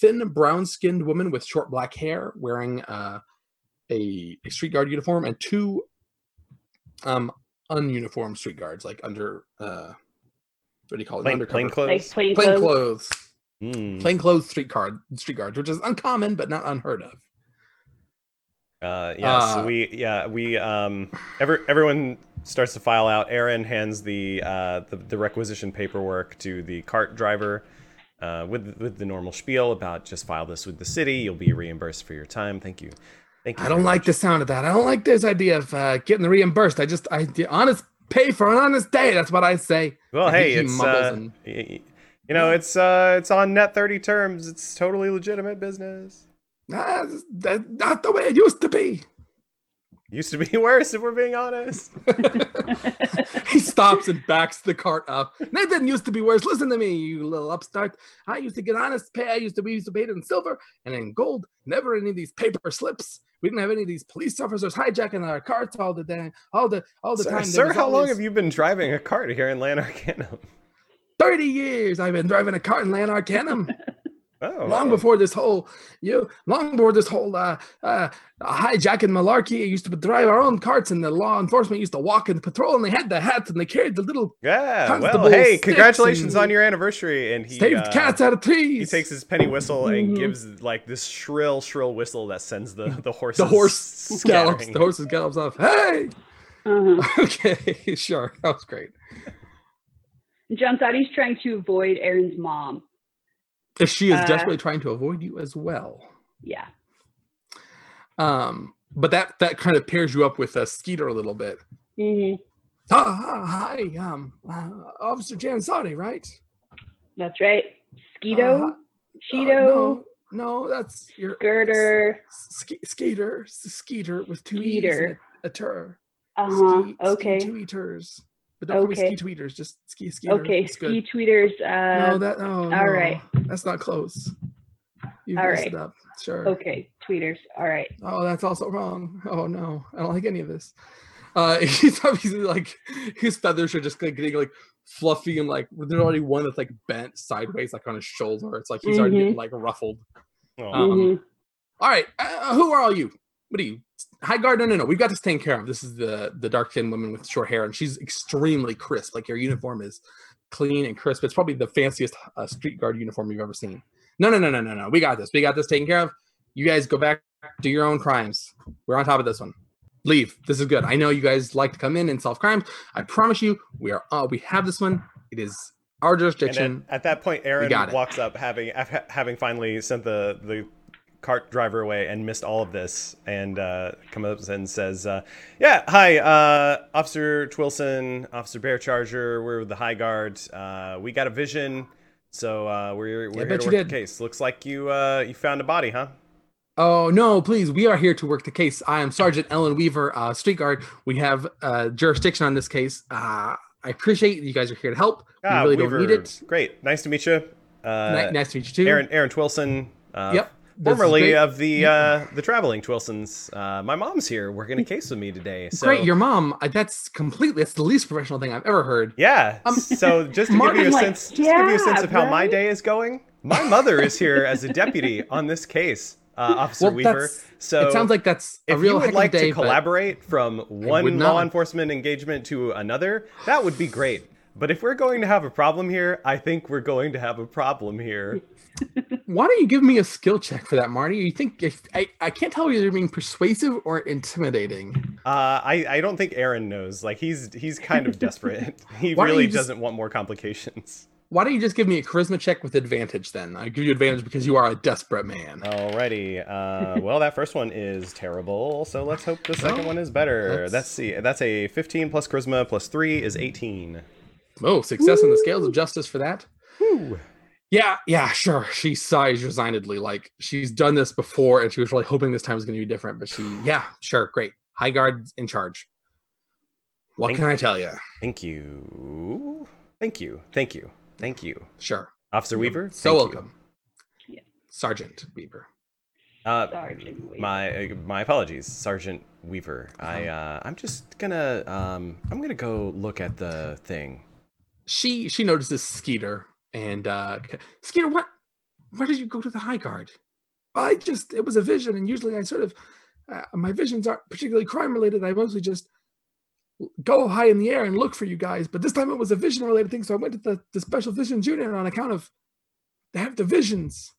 thin brown skinned woman with short black hair wearing uh, a, a street guard uniform and two um ununiformed street guards like under uh what do you call it Plain, undercover plain Like clothes. plain, plain clothes. clothes Mm. plain clothes street guard street guards which is uncommon but not unheard of Uh, yeah, so Uh, we yeah we um every, everyone starts to file out. Aaron hands the uh the, the requisition paperwork to the cart driver uh, with with the normal spiel about just file this with the city. You'll be reimbursed for your time. Thank you. Thank you. I don't like much." the sound of that. I don't like this idea of uh, getting reimbursed. I just, I the honest pay for an honest day. That's what I say. Well, I hey, he it's uh, and- you know it's uh it's on net thirty terms. It's totally legitimate business. Ah, that's not the way it used to be. Used to be worse, if we're being honest. he stops and backs the cart up. That didn't used to be worse. Listen to me, you little upstart. I used to get honest pay. I used to we used to pay it in silver and in gold. Never any of these paper slips. We didn't have any of these police officers hijacking our carts all the day, all the all the Sir, time. Sir was how long have you been driving a cart here in Lanarkana? 30 years I've been driving a cart in Lanarkana. Oh, long wow. before this whole you long before this whole uh uh hijacking malarkey I used to drive our own carts and the law enforcement used to walk in the patrol and they had the hats and they carried the little Yeah, well, hey, congratulations on your anniversary. And he saved uh, cats out of trees He takes his penny whistle and Mhm. gives like this shrill, shrill whistle that sends the the horses the horse gallops the horses gallops off hey uh-huh. okay sure that was great Jansati's trying to avoid Aaron's mom. If she is Uh, desperately trying to avoid you as well Yeah. um but that that kind of pairs you up with a skeeter a little bit hmm Ah, hi um uh, officer jansati right That's right. Skeeto, Uh, Cheeto, Uh, no, no, that's your Girder. sk- skater, s- skeeter with two e's Skeeter. and a, a tur. Uh huh. Okay. Ski tweeters. But don't call me ski tweeters, just ski skeeter. Okay. It's good. Ski tweeters. Uh, no, that no, all no, right. That's not close. You All messed right. it up. Sure. okay. Tweeters. All right. Oh, that's also wrong. Oh no, I don't like any of this. Uh, he's obviously like his feathers are just like getting like fluffy and like there's already one that's like bent sideways, like on his shoulder. It's like he's already Mhm. getting like ruffled. Oh, Um, Mhm. All right, uh, who are all you? What are you? High guard? No, no, no. We've got this taken care of. This is the the dark skinned woman with short hair, and she's extremely crisp. Like your uniform is clean and crisp. It's probably the fanciest uh, street guard uniform you've ever seen. No, no, no, no, no, no. We got this. We got this taken care of. You guys go back do your own crimes. We're on top of this one. Leave. This is good. I know you guys like to come in and solve crimes. I promise you, we are. Uh, we have this one. It is our and jurisdiction. at, at that point, Aaron walks up, having having finally sent the the cart driver away and missed all of this, and uh, comes up and says, uh, "Yeah, hi, uh, Officer Twillson, Officer Bearcharger. We're the High Guard. Uh, we got a vision, so uh, we're we're here bet to work did. the case. Looks like you uh, you found a body, huh? Oh no, please. We are here to work the case. I am Sergeant Ellen Weaver, uh, Street Guard. We have uh, jurisdiction on this case. Uh, I appreciate you guys are here to help. We Ah, really Weaver, don't need it. Great, nice to meet you. Uh, nice to meet you too. Aaron Aaron Twillson. Uh, Yep. Formerly of the uh, the traveling Twillsons. Uh, my mom's here working a case with me today. So Great, your mom. Uh, that's completely. That's the least professional thing I've ever heard. Yeah. Um, so just to give you a like, sense, just to give you a sense of how my day is going, my mother is here as a deputy on this case, uh, Officer Well, Weaver. So it sounds like that's a if real you would like day, to collaborate from one law enforcement engagement to another, that would be great. But if we're going to have a problem here, I think we're going to have a problem here. Why don't you give me a skill check for that, Marty? You think if I, I can't tell whether you're being persuasive or intimidating. Uh, I, I don't think Aaron knows. Like he's he's kind of desperate. He Why don't really you just- doesn't want more complications. Why don't you just give me a charisma check with advantage then? I give you advantage because you are a desperate man. Alrighty. Uh, well, that first one is terrible. So let's hope the second one is better. that's- Let's see. That's a 15 plus charisma plus three is 18. Oh, success on the scales of justice for that. Whew. Yeah, yeah, sure. She sighs resignedly, like she's done this before, and she was really hoping this time was going to be different. But she, yeah, sure, great. High guard in charge. What Thank- can I tell you? Thank you. Thank you. Thank you. Thank you. Sure. Officer Weaver. So welcome. Yeah. Sergeant Weaver. Uh, Sergeant Weaver. my uh, my apologies, Sergeant Weaver. I uh, I'm just gonna um I'm gonna go look at the thing. She she notices Skeeter and uh Skeeter, what why did you go to the high guard? I just it was a vision, and usually I sort of uh, my visions aren't particularly crime related. I mostly just go high in the air and look for you guys. But this time it was a vision related thing, so I went to the, the special visions unit on account of they have the visions.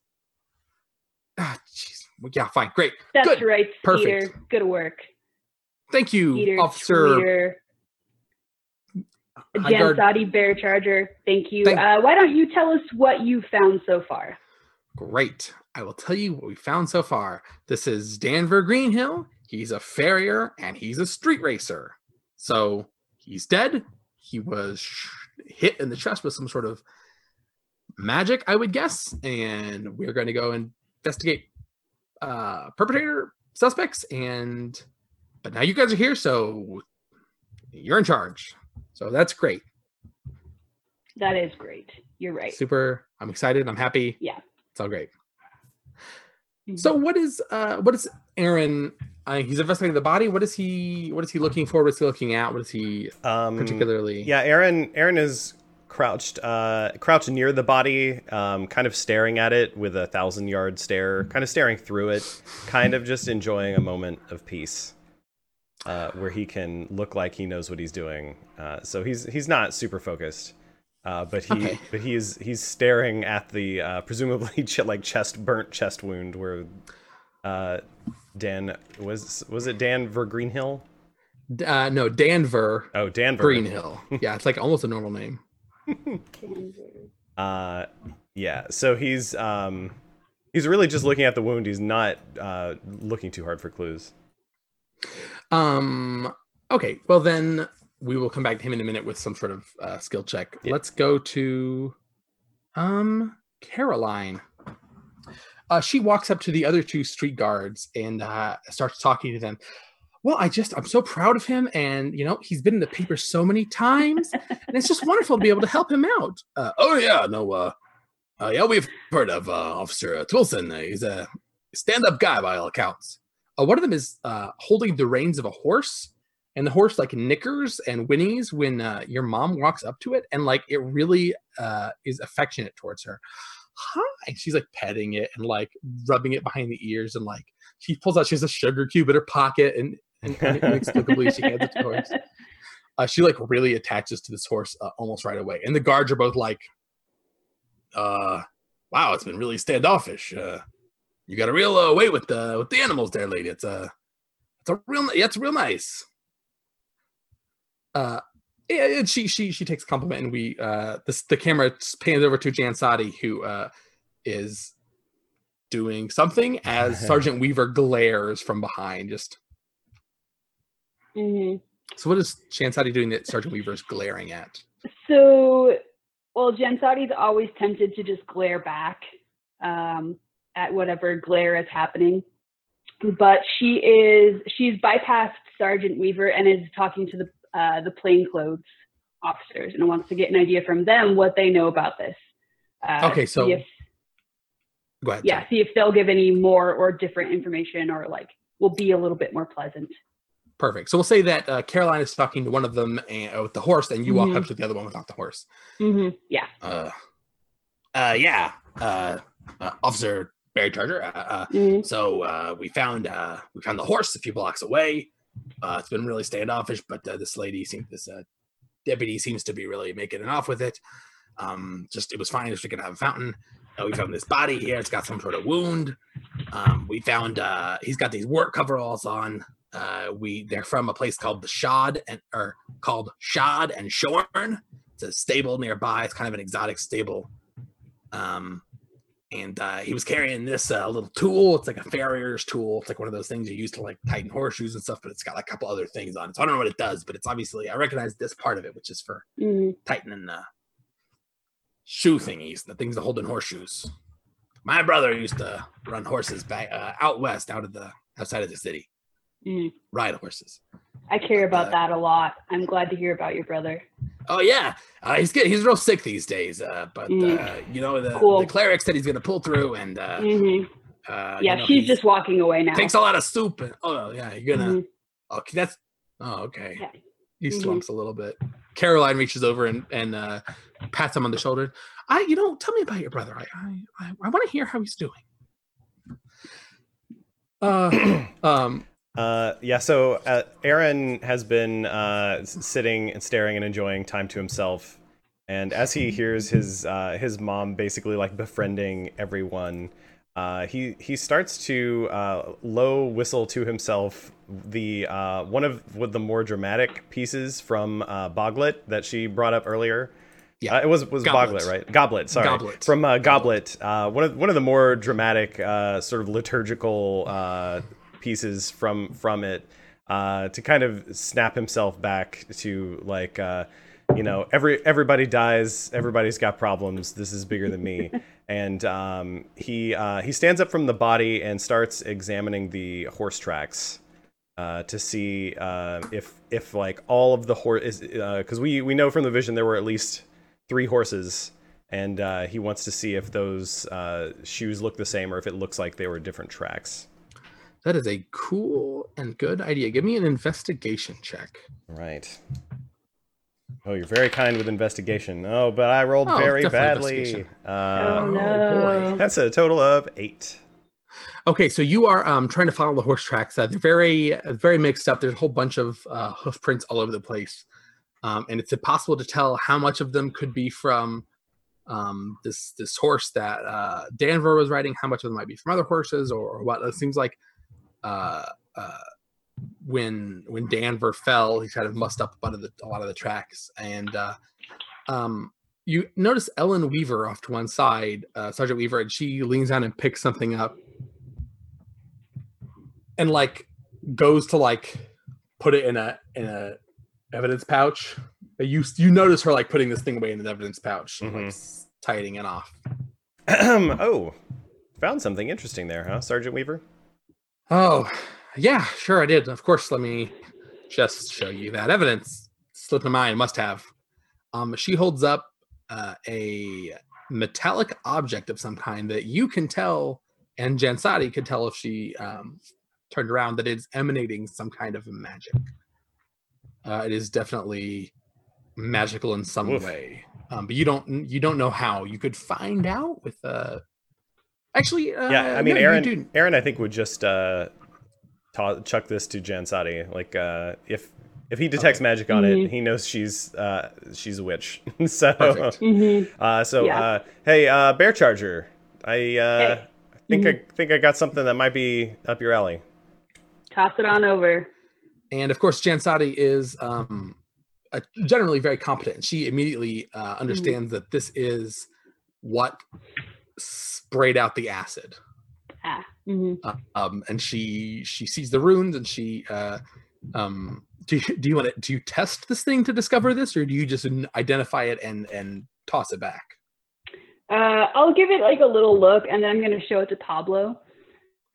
Ah, jeez. Well, yeah, fine, great. That's Good. right, Perfect. Peter. Good work. Thank you, Peter, Officer Tweeter, Guard. Jansati Bearcharger. Thank you. Thank- uh, why don't you tell us what you found so far? Great. I will tell you what we found so far. This is Danver Greenhill. He's a farrier and he's a street racer. So he's dead. He was hit in the chest with some sort of magic, I would guess. And we're going to go investigate uh, perpetrator suspects and but now you guys are here, so you're in charge. So that's great. That is great. You're right. Super. I'm excited. I'm happy. Yeah. It's all great. Mhm. So what is uh what is Aaron? Uh, he's investigating the body. What is he? What is he looking for? What is he looking at? What is he Um, particularly? Yeah, Aaron. Aaron is crouched, uh, crouched near the body, um, kind of staring at it with a thousand yard stare, kind of staring through it, kind of just enjoying a moment of peace, uh, where he can look like he knows what he's doing. Uh, so he's he's not super focused, uh, but he Okay. but he's he's staring at the uh, presumably ch- like chest burnt chest wound where uh, Dan was was it Dan Vergreenhill? D- Uh, no, Danver Oh, Dan Ver- Greenhill. Yeah, it's like almost a normal name. Uh, yeah. So he's um, he's really just looking at the wound. He's not uh, looking too hard for clues. Um. Okay. Well, then we will come back to him in a minute with some sort of uh, skill check. Yeah. Let's go to um Caroline. Uh, she walks up to the other two street guards and uh, starts talking to them. Well, I just I'm so proud of him, and you know he's been in the paper so many times, and it's just wonderful to be able to help him out. Uh, oh yeah, no, uh, uh, yeah, we've heard of uh, Officer uh, Twillson. Uh, he's a stand-up guy by all accounts. Uh, one of them is uh, holding the reins of a horse, and the horse like nickers and whinnies when uh, your mom walks up to it, and like it really uh, is affectionate towards her. Hi, she's like petting it and like rubbing it behind the ears, and like she pulls out she has a sugar cube in her pocket, and, and inexplicably she hands it to the horse. Uh, she like really attaches to this horse uh, almost right away, and the guards are both like, "Uh, wow, it's been really standoffish. Uh, you got a real uh, way with the with the animals there, lady. It's a it's a real yeah, it's real nice. Uh yeah, and she she she takes a compliment and we uh this the camera pans over to Jansati who uh is doing something as Sergeant Weaver glares from behind. Just hmm so what is Jansati doing that Sergeant Weaver is glaring at? So, well, Jansati's always tempted to just glare back um, at whatever glare is happening, but she is she's bypassed Sergeant Weaver and is talking to the uh, the plainclothes officers and wants to get an idea from them what they know about this. Uh, Okay, so- if- Go ahead. yeah, see if they'll give any more or different information or like will be a little bit more pleasant. Perfect. So we'll say that uh, Caroline is talking to one of them and, uh, with the horse, and you walk up to the other one without the horse. hmm Yeah. Uh, uh, yeah, uh, uh, Officer Barry Charger. Uh, uh, Mhm. so uh, we found uh, we found the horse a few blocks away. Uh, it's been really standoffish, but uh, this lady seems this uh, deputy seems to be really making it off with it. Um, just it was fine. Just we could have a fountain. Uh, we found this body here. It's got some sort of wound. Um, we found uh, he's got these work coveralls on. Uh, we they're from a place called the Shod and or called Shod and Shorn. It's a stable nearby. It's kind of an exotic stable. Um, and uh, he was carrying this uh, little tool. It's like a farrier's tool. It's like one of those things you use to like tighten horseshoes and stuff, but it's got like a couple other things on it. So I don't know what it does, but it's obviously I recognize this part of it, which is for Mhm. tightening uh, shoe thingies, the things that hold in horseshoes. My brother used to run horses back uh, out west, out of the outside of the city, Mhm. ride horses. I care about Uh, that a lot. I'm glad to hear about your brother. Oh yeah, uh, he's good. He's real sick these days, uh, but Mm. uh, you know the, Cool. the cleric said he's gonna pull through, and uh, hmm uh, Yeah, you know, she's he's- just walking away now. takes a lot of soup. And, oh yeah, you're gonna. Mhm. Okay, that's. Oh okay. Yeah. He Mhm. slumps a little bit. Caroline reaches over and and uh, pats him on the shoulder. I, you know, tell me about your brother. I I I, I want to hear how he's doing. Uh, um, Uh, yeah. So uh, Aaron has been uh, sitting and staring and enjoying time to himself, and as he hears his uh, his mom basically like befriending everyone, uh, he he starts to uh, low whistle to himself the uh, one of with the more dramatic pieces from uh, Boglet that she brought up earlier. Yeah. It was was Goblet. Boglet, right? Goblet, sorry. Goblet. From uh, Goblet, uh, one of one of the more dramatic, uh, sort of liturgical uh, pieces from from it, uh, to kind of snap himself back to like, uh, you know, every everybody dies, everybody's got problems. This is bigger than me. and um, he uh, he stands up from the body and starts examining the horse tracks. uh, to see uh, if if like all of the horse because we we know from the vision there were at least three horses, and uh, he wants to see if those uh, shoes look the same or if it looks like they were different tracks. That is a cool and good idea. Give me an investigation check. Right. Oh, you're very kind with investigation. Oh, but I rolled Oh, very definitely badly. investigation. Oh, Uh, no. That's a total of eight. Okay, so you are um, trying to follow the horse tracks. Uh, they're very, very mixed up. There's a whole bunch of uh, hoof prints all over the place, um, and it's impossible to tell how much of them could be from um, this this horse that uh, Danver was riding, how much of them might be from other horses, or, or what. It seems like uh, uh, when when Danver fell, he kind of mussed up a lot of the a lot of the tracks, and uh, um, you notice Ellen Weaver off to one side, uh, Sergeant Weaver, and she leans down and picks something up and like goes to like put it in a in a evidence pouch. You you notice her like putting this thing away in an evidence pouch, and, like tightening it off. oh, found something interesting there, huh, Sergeant Weaver? Oh, yeah, sure I did. Of course, let me just show you that evidence. Slipped my mind, must have. Um, she holds up uh, a metallic object of some kind that you can tell, and Jansati could tell if she um, turned around that it's emanating some kind of magic. Uh, it is definitely magical in some Woof. way, um, but you don't you don't know how. You could find out with uh, actually. Uh, yeah, I mean, no, Aaron. Aaron, I think would just uh, ta- chuck this to Jansati. Like, uh, if if he detects magic on it, Mhm. he knows she's uh, she's a witch. so, Perfect. hmm uh, so Yeah. uh, hey, uh, Bearcharger, I uh, Hey. I think Mhm. I think I got something that might be up your alley. Toss it on over. and of course Jansati is um, uh, generally very competent. She immediately uh, understands that this is what sprayed out the acid, Ah. hmm uh, um, and she she sees the runes, and she uh, um, do you, do you want to do you test this thing to discover this, or do you just identify it and and toss it back? Uh, I'll give it like a little look, and then I'm going to show it to Pablo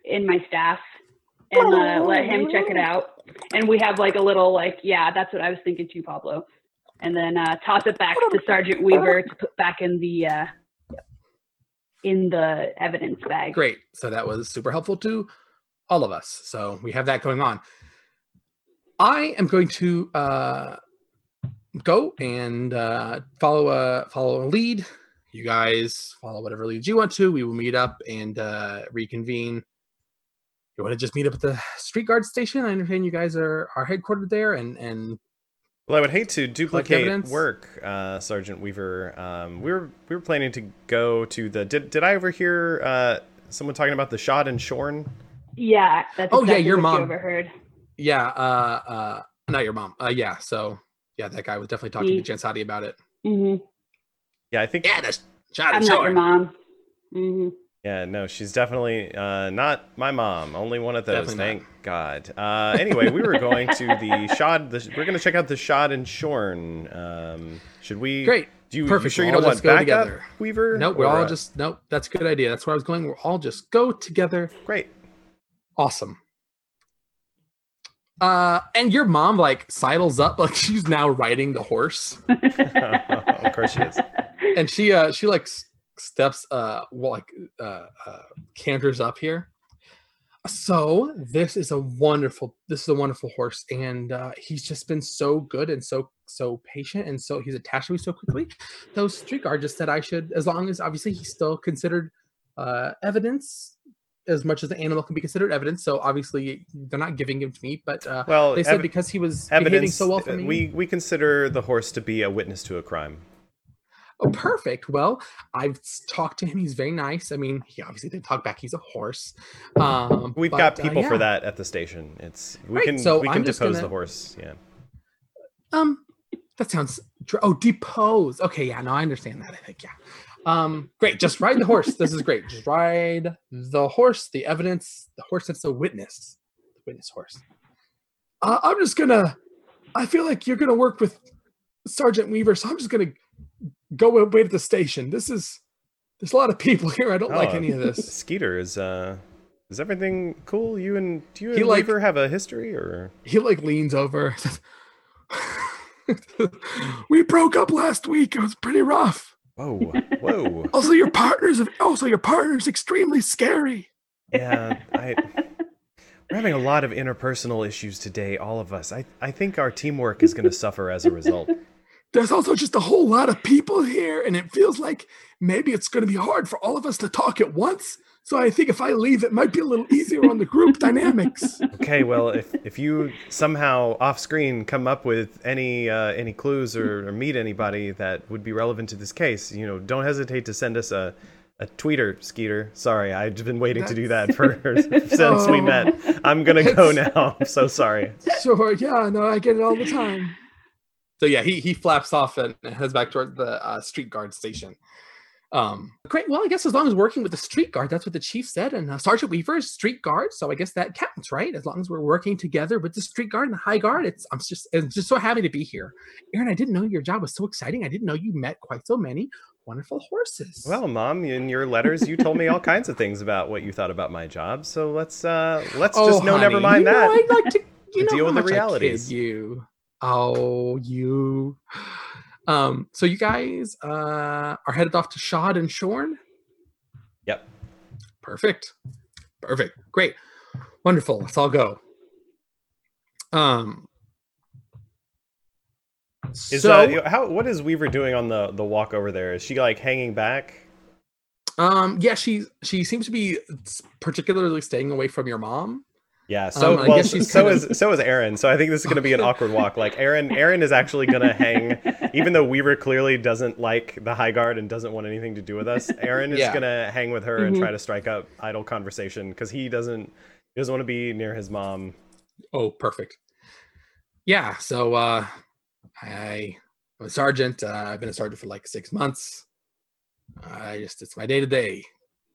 in my staff, and uh, let him check it out. And we have like a little like, yeah, that's what I was thinking too, Pablo. And then uh, toss it back to Sergeant Weaver to put back in the uh, in the evidence bag. Great. So that was super helpful to all of us. So we have that going on. I am going to uh, go and uh, follow a follow a lead. You guys follow whatever leads you want to. We will meet up and uh, reconvene. You want to just meet up at the street guard station? I understand you guys are are headquartered there, and and Well, I would hate to duplicate work, uh, Sergeant Weaver. Um, we were we were planning to go to the. Did did I overhear uh, someone talking about the Shod and Shorn? Yeah, that's Oh, yeah, your what you mom. overheard. yeah, uh, uh, not your mom. Uh, yeah. So yeah, that guy was definitely talking Me. to Jansati about it. hmm Yeah, I think. Yeah, that's shot I'm and not your short. mom. hmm Yeah, no, she's definitely uh, not my mom. Only one of those. Definitely thank God. Uh, anyway, we were going to the Shod. The, we're going to check out the Shod and Shorn. Um, should we? Great. Do you, you Perfect, sure you we'll don't all want go backup, together. Weaver? Nope, we're all uh, just nope. That's a good idea. That's where I was going. We'll all just go together. great. Awesome. Uh, and your mom like sidles up like she's now riding the horse, of course she is. and she uh she like steps uh well, like uh, uh canters up here. So this is a wonderful this is a wonderful horse, and uh, he's just been so good and so so patient, and so he's attached to me so quickly. Those street guard just said I should, as long as obviously he's still considered uh, evidence as much as the animal can be considered evidence. So obviously they're not giving him to me, but uh, Well, they said ev- because he was behaving so well for uh, me. We we consider the horse to be a witness to a crime. Oh, perfect. Well, I've talked to him. He's very nice. I mean, he obviously didn't talk back. He's a horse. Um, We've but, got uh, people for that at the station. It's we Right, can so we I'm can depose gonna- the horse. Yeah. Um, that sounds. Oh, depose. Okay, yeah. No, I understand that. I think yeah. Um, great. Just ride the horse. This is great. Just ride the horse. The evidence. The horse that's a witness. The witness horse. Uh, I'm just gonna. I feel like you're gonna work with Sergeant Weaver, so I'm just gonna go and wait at the station. This is. There's a lot of people here. I don't like Oh, any of this. Skeeter is uh Is everything cool? You and do you and He, like- Weaver have a history or? He like leans over. we broke up last week. It was pretty rough. Whoa, whoa. Also, your partner's also your partner's extremely scary. Yeah, I. We're having a lot of interpersonal issues today, all of us. I, I think our teamwork is going to suffer as a result. There's also just a whole lot of people here, and it feels like maybe it's going to be hard for all of us to talk at once. So I think if I leave, it might be a little easier on the group dynamics. Okay, well, if if you somehow off screen come up with any uh, any clues or, or meet anybody that would be relevant to this case, you know, don't hesitate to send us a a tweeter, Skeeter. Sorry, I've been waiting to do that for since we met. I'm gonna go now. I'm so sorry. Sure, yeah, no, I get it all the time. So yeah, he he flaps off and heads back toward the uh, street guard station. Um, great. Well, I guess as long as working with the street guard, that's what the chief said. And uh, Sergeant Weaver is street guard, so I guess that counts, right? As long as we're working together with the street guard and the high guard, it's I'm just I'm just so happy to be here. Aaron, I didn't know your job was so exciting. I didn't know you met quite so many wonderful horses. Well, mom, in your letters, you told me all kinds of things about what you thought about my job. So let's uh let's just no, never honey, mind you know that. I'd like to you know Deal with the much I kid realities. You, oh, you. Um, so you guys uh are headed off to Shod and Shorn. Yep. Perfect. Perfect. Great. Wonderful. Let's all go. Um. Is so, uh, how what is Weaver doing on the the walk over there? Is she like hanging back? um, yeah, she she seems to be particularly staying away from your mom. Yeah, so Um, well, so kind is so is Aaron. So I think this is going to be an awkward walk. Like Aaron, Aaron is actually going to hang, even though Weaver clearly doesn't like the High Guard and doesn't want anything to do with us. Aaron is Yeah. going to hang with her and Mhm. try to strike up idle conversation because he doesn't he doesn't want to be near his mom. Oh, perfect. Yeah. So uh, I, I'm a sergeant. Uh, I've been a sergeant for like six months. I just it's my day to day.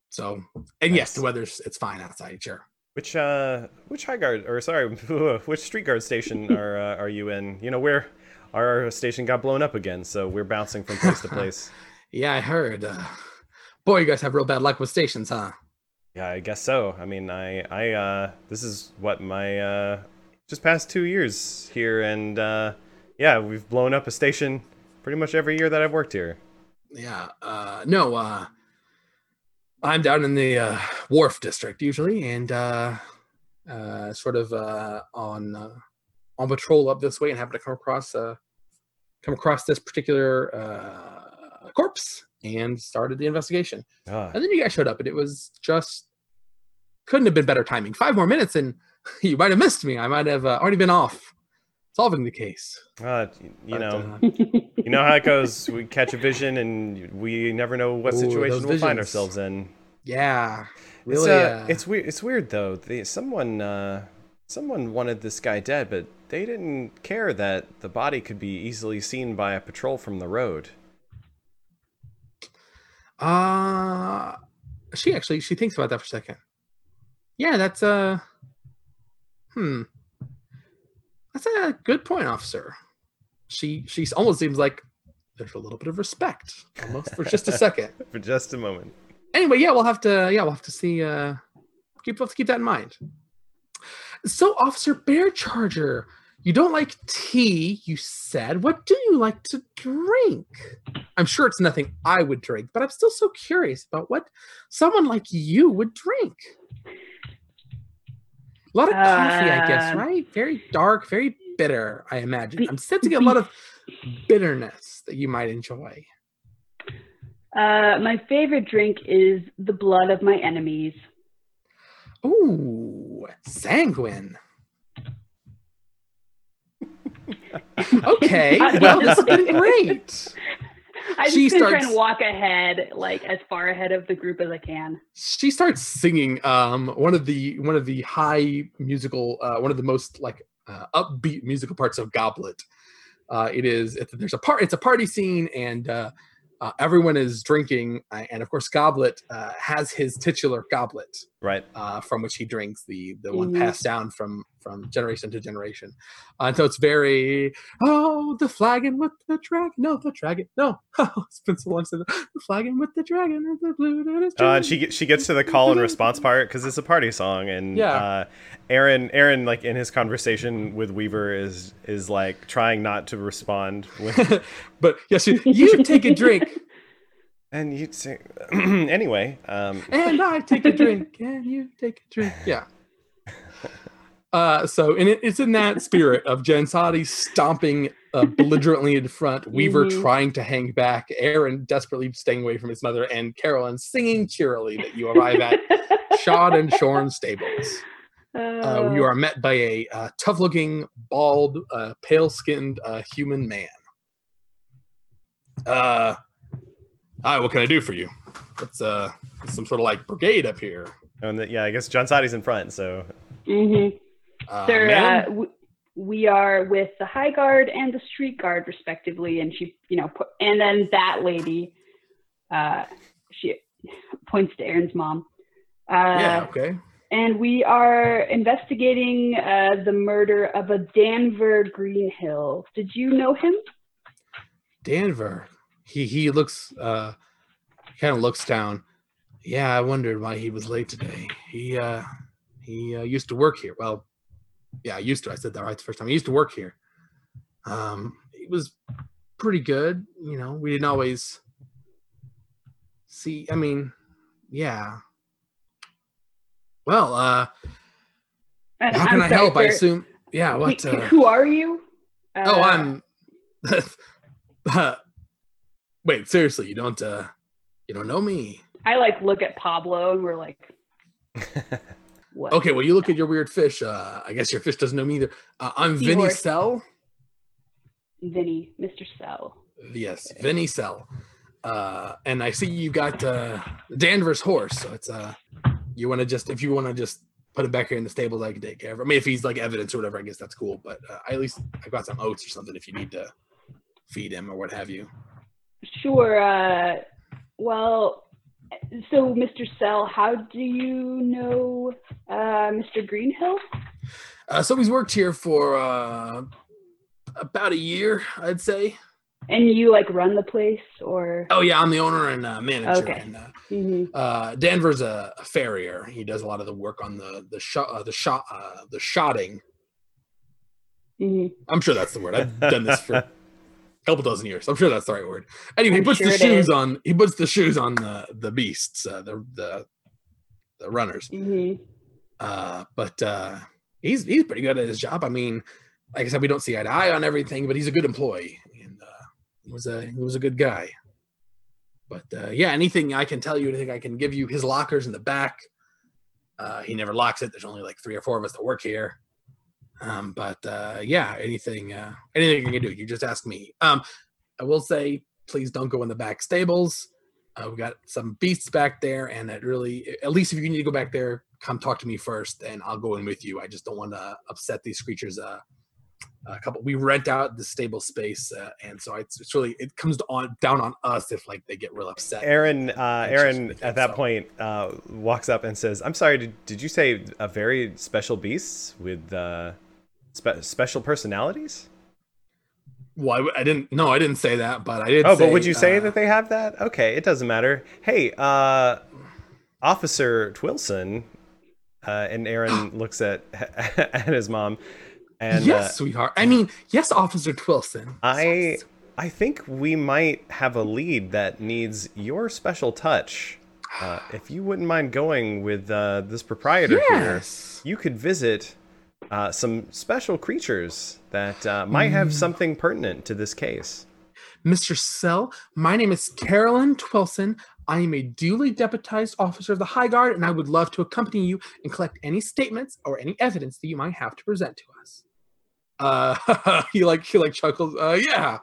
So and yes, the weather's it's fine outside. Sure. Which uh, which High Guard or sorry, which Street Guard station are uh, are you in? You know where our station got blown up again, so we're bouncing from place to place. Yeah, I heard. Uh, boy, you guys have real bad luck with stations, huh? Yeah, I guess so. I mean, I, I, uh, this is what my, uh, just past two years here, and, uh, yeah, we've blown up a station pretty much every year that I've worked here. Yeah. Uh, no. Uh, I'm down in the uh, wharf district usually, and uh, uh, sort of uh, on uh, on patrol up this way, and happen to come across uh, come across this particular uh, corpse, and started the investigation. Ah, And then you guys showed up, and it was just couldn't have been better timing. Five more minutes, and you might have missed me. I might have uh, already been off solving the case. uh, you know, uh, you know how it goes. We catch a vision, and we never know what Ooh, situation we'll find ourselves in. yeah, It's, really. uh, uh, it's weird. It's weird though. They, someone, uh, someone wanted this guy dead, but they didn't care that the body could be easily seen by a patrol from the road. Uh she actually she thinks about that for a second. Yeah, that's uh hmm. That's a good point, officer. She she almost seems like there's a little bit of respect almost for just a second. For just a moment. Anyway, yeah, we'll have to yeah, we'll have to see uh keep we'll have to keep that in mind. So, Officer Bearcharger, you don't like tea, you said. What do you like to drink? I'm sure it's nothing I would drink, but I'm still so curious about what someone like you would drink. A lot of coffee, I guess, Um, right? Very dark, very bitter, I imagine. I'm sensing a lot of bitterness that you might enjoy. Uh, my favorite drink is the blood of my enemies. Ooh, sanguine. okay, well, this has been great. I've She just been trying starts- to walk ahead, like as far ahead of the group as I can. She starts singing um, one of the one of the high musical, uh, one of the most like uh, upbeat musical parts of Goblet. Uh, it is it's, there's a part it's a party scene and uh, uh, everyone is drinking uh, and of course Goblet uh, has his titular goblet Right. uh, from which he drinks the the one Mhm. passed down from from generation to generation. Uh, and so it's very oh the flagon with the dragon, no the dragon, no oh, it's been so long since the flagon with the dragon and the blue and Uh, and she she gets to the call and response part because it's a party song, and Yeah. uh, Aaron Aaron like in his conversation with Weaver is is like trying not to respond with, but yes, you, you take a drink and you'd say anyway. Um, and I take a drink and you take a drink. Yeah. Uh, so and it, it's in that spirit of Jansati stomping uh, belligerently in front, Weaver Mhm. trying to hang back, Aaron desperately staying away from his mother, and Carolyn singing cheerily that you arrive at Shod and Shorn Stables. Uh, you are met by a uh, tough-looking, bald, uh, pale-skinned uh, human man. Uh, hi, what can I do for you? It's uh, some sort of like brigade up here. and the, yeah, I guess Jansati's in front, so hmm Uh, Sir, uh, we are with the High Guard and the Street Guard, respectively. And she, you know, pu- and then that lady, uh, she points to Aaron's mom. Uh, yeah, okay. And we are investigating uh, the murder of a Danver Greenhill. Did you know him? Danver. He he looks uh kind of looks down. Yeah, I wondered why he was late today. He uh he uh, used to work here. Well, yeah, I used to. I said that right the first time. I used to work here. Um he was pretty good, you know. We didn't always see I mean, yeah. Well, uh how can I'm I sorry, help? I assume yeah, what Who- uh, Who are you? Uh, Oh, I'm. uh, Wait, seriously, you don't uh, you don't know me? I like look at Pablo and we're like, what? Okay, well, you look at your weird fish. Uh, I guess your fish doesn't know me either. Uh, I'm Vinny Seahorse. Sell. Vinny, Mr. Sell. Yes, Vinny Sell. Uh, and I see you got uh, Danvers horse. So it's uh, you want to just if you want to just put it back here in the stables, I can take care of. I mean, if he's like evidence or whatever, I guess that's cool. But uh, I at least I got some oats or something if you need to feed him or what have you. Sure. Uh, well, so Mr. Sell, how do you know uh, Mr. Greenhill? Uh, so he's worked here for uh, about a year, I'd say. And you like run the place, or? Oh yeah, I'm the owner and uh, manager. Okay. And uh, Mhm. uh, Danvers a, a farrier. He does a lot of the work on the the shot uh, the shot uh, the shotting. Mhm. I'm sure that's the word. I've done this for a couple dozen years. I'm sure that's the right word. Anyway, he puts sure the shoes is. on. He puts the shoes on the the beasts, uh, the the the runners. Mhm. Uh, but uh, he's he's pretty good at his job. I mean, like I said, we don't see eye to eye on everything, but he's a good employee, and uh, he was a he was a good guy. But uh, yeah, anything I can tell you, anything I can give you, his lockers in the back. Uh, he never locks it. There's only like three or four of us that work here. Um, but uh, yeah, anything uh, anything you can do, you just ask me. Um, I will say, please don't go in the back stables. Uh, we got some beasts back there, and it really, at least if you need to go back there, come talk to me first, and I'll go in with you. I just don't want to upset these creatures. Uh, a couple, we rent out the stable space, uh, and so it's, it's really it comes on down on us if like they get real upset. Aaron, uh, Aaron, at that so. point, uh, walks up and says, "I'm sorry. Did, did you say a very special beasts with uh, spe- special personalities? Well, I, w- I didn't. No, I didn't say that, but I did. Oh, say, but would you say uh, that they have that? Okay, it doesn't matter. Hey, uh, Officer Twillson." Uh, and Aaron looks at at his mom, and yes, uh, sweetheart. I mean, yes, Officer Twillson. I I think we might have a lead that needs your special touch. Uh, if you wouldn't mind going with uh, this proprietor here, you could visit uh, some special creatures that uh, might have Mm. something pertinent to this case. Mr. Sell, my name is Carolyn Twillson. I am a duly deputized officer of the High Guard, and I would love to accompany you and collect any statements or any evidence that you might have to present to us. Uh, he like he like chuckles. Uh, yeah,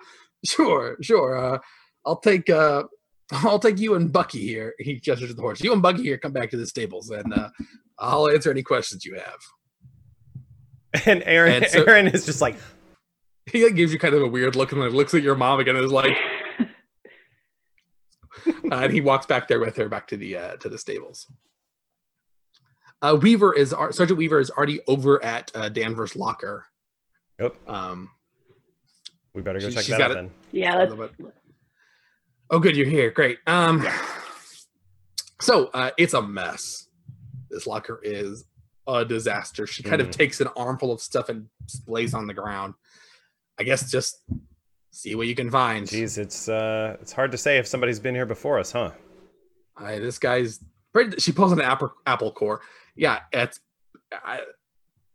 sure, sure. Uh, I'll take uh, I'll take you and Bucky here. He gestures to the horse. You and Bucky here. Come back to the stables, and uh, I'll answer any questions you have. And Aaron And so- Aaron is just like, He like gives you kind of a weird look and like looks at your mom again and is like, uh, and he walks back there with her back to the uh, to the stables. Uh, Weaver is ar- Sergeant Weaver is already over at uh, Danvers' locker. Yep. Um, We better go She- check that out it. then. Yeah, let's. Oh, good, you're here. Great. Um, so uh, it's a mess. This locker is a disaster. She kind of Mm. takes an armful of stuff and lays on the ground. I guess just see what you can find. Jeez, it's uh, it's hard to say if somebody's been here before us, huh? I, this guy's. pretty. She pulls an apple apple core. Yeah, it's. I,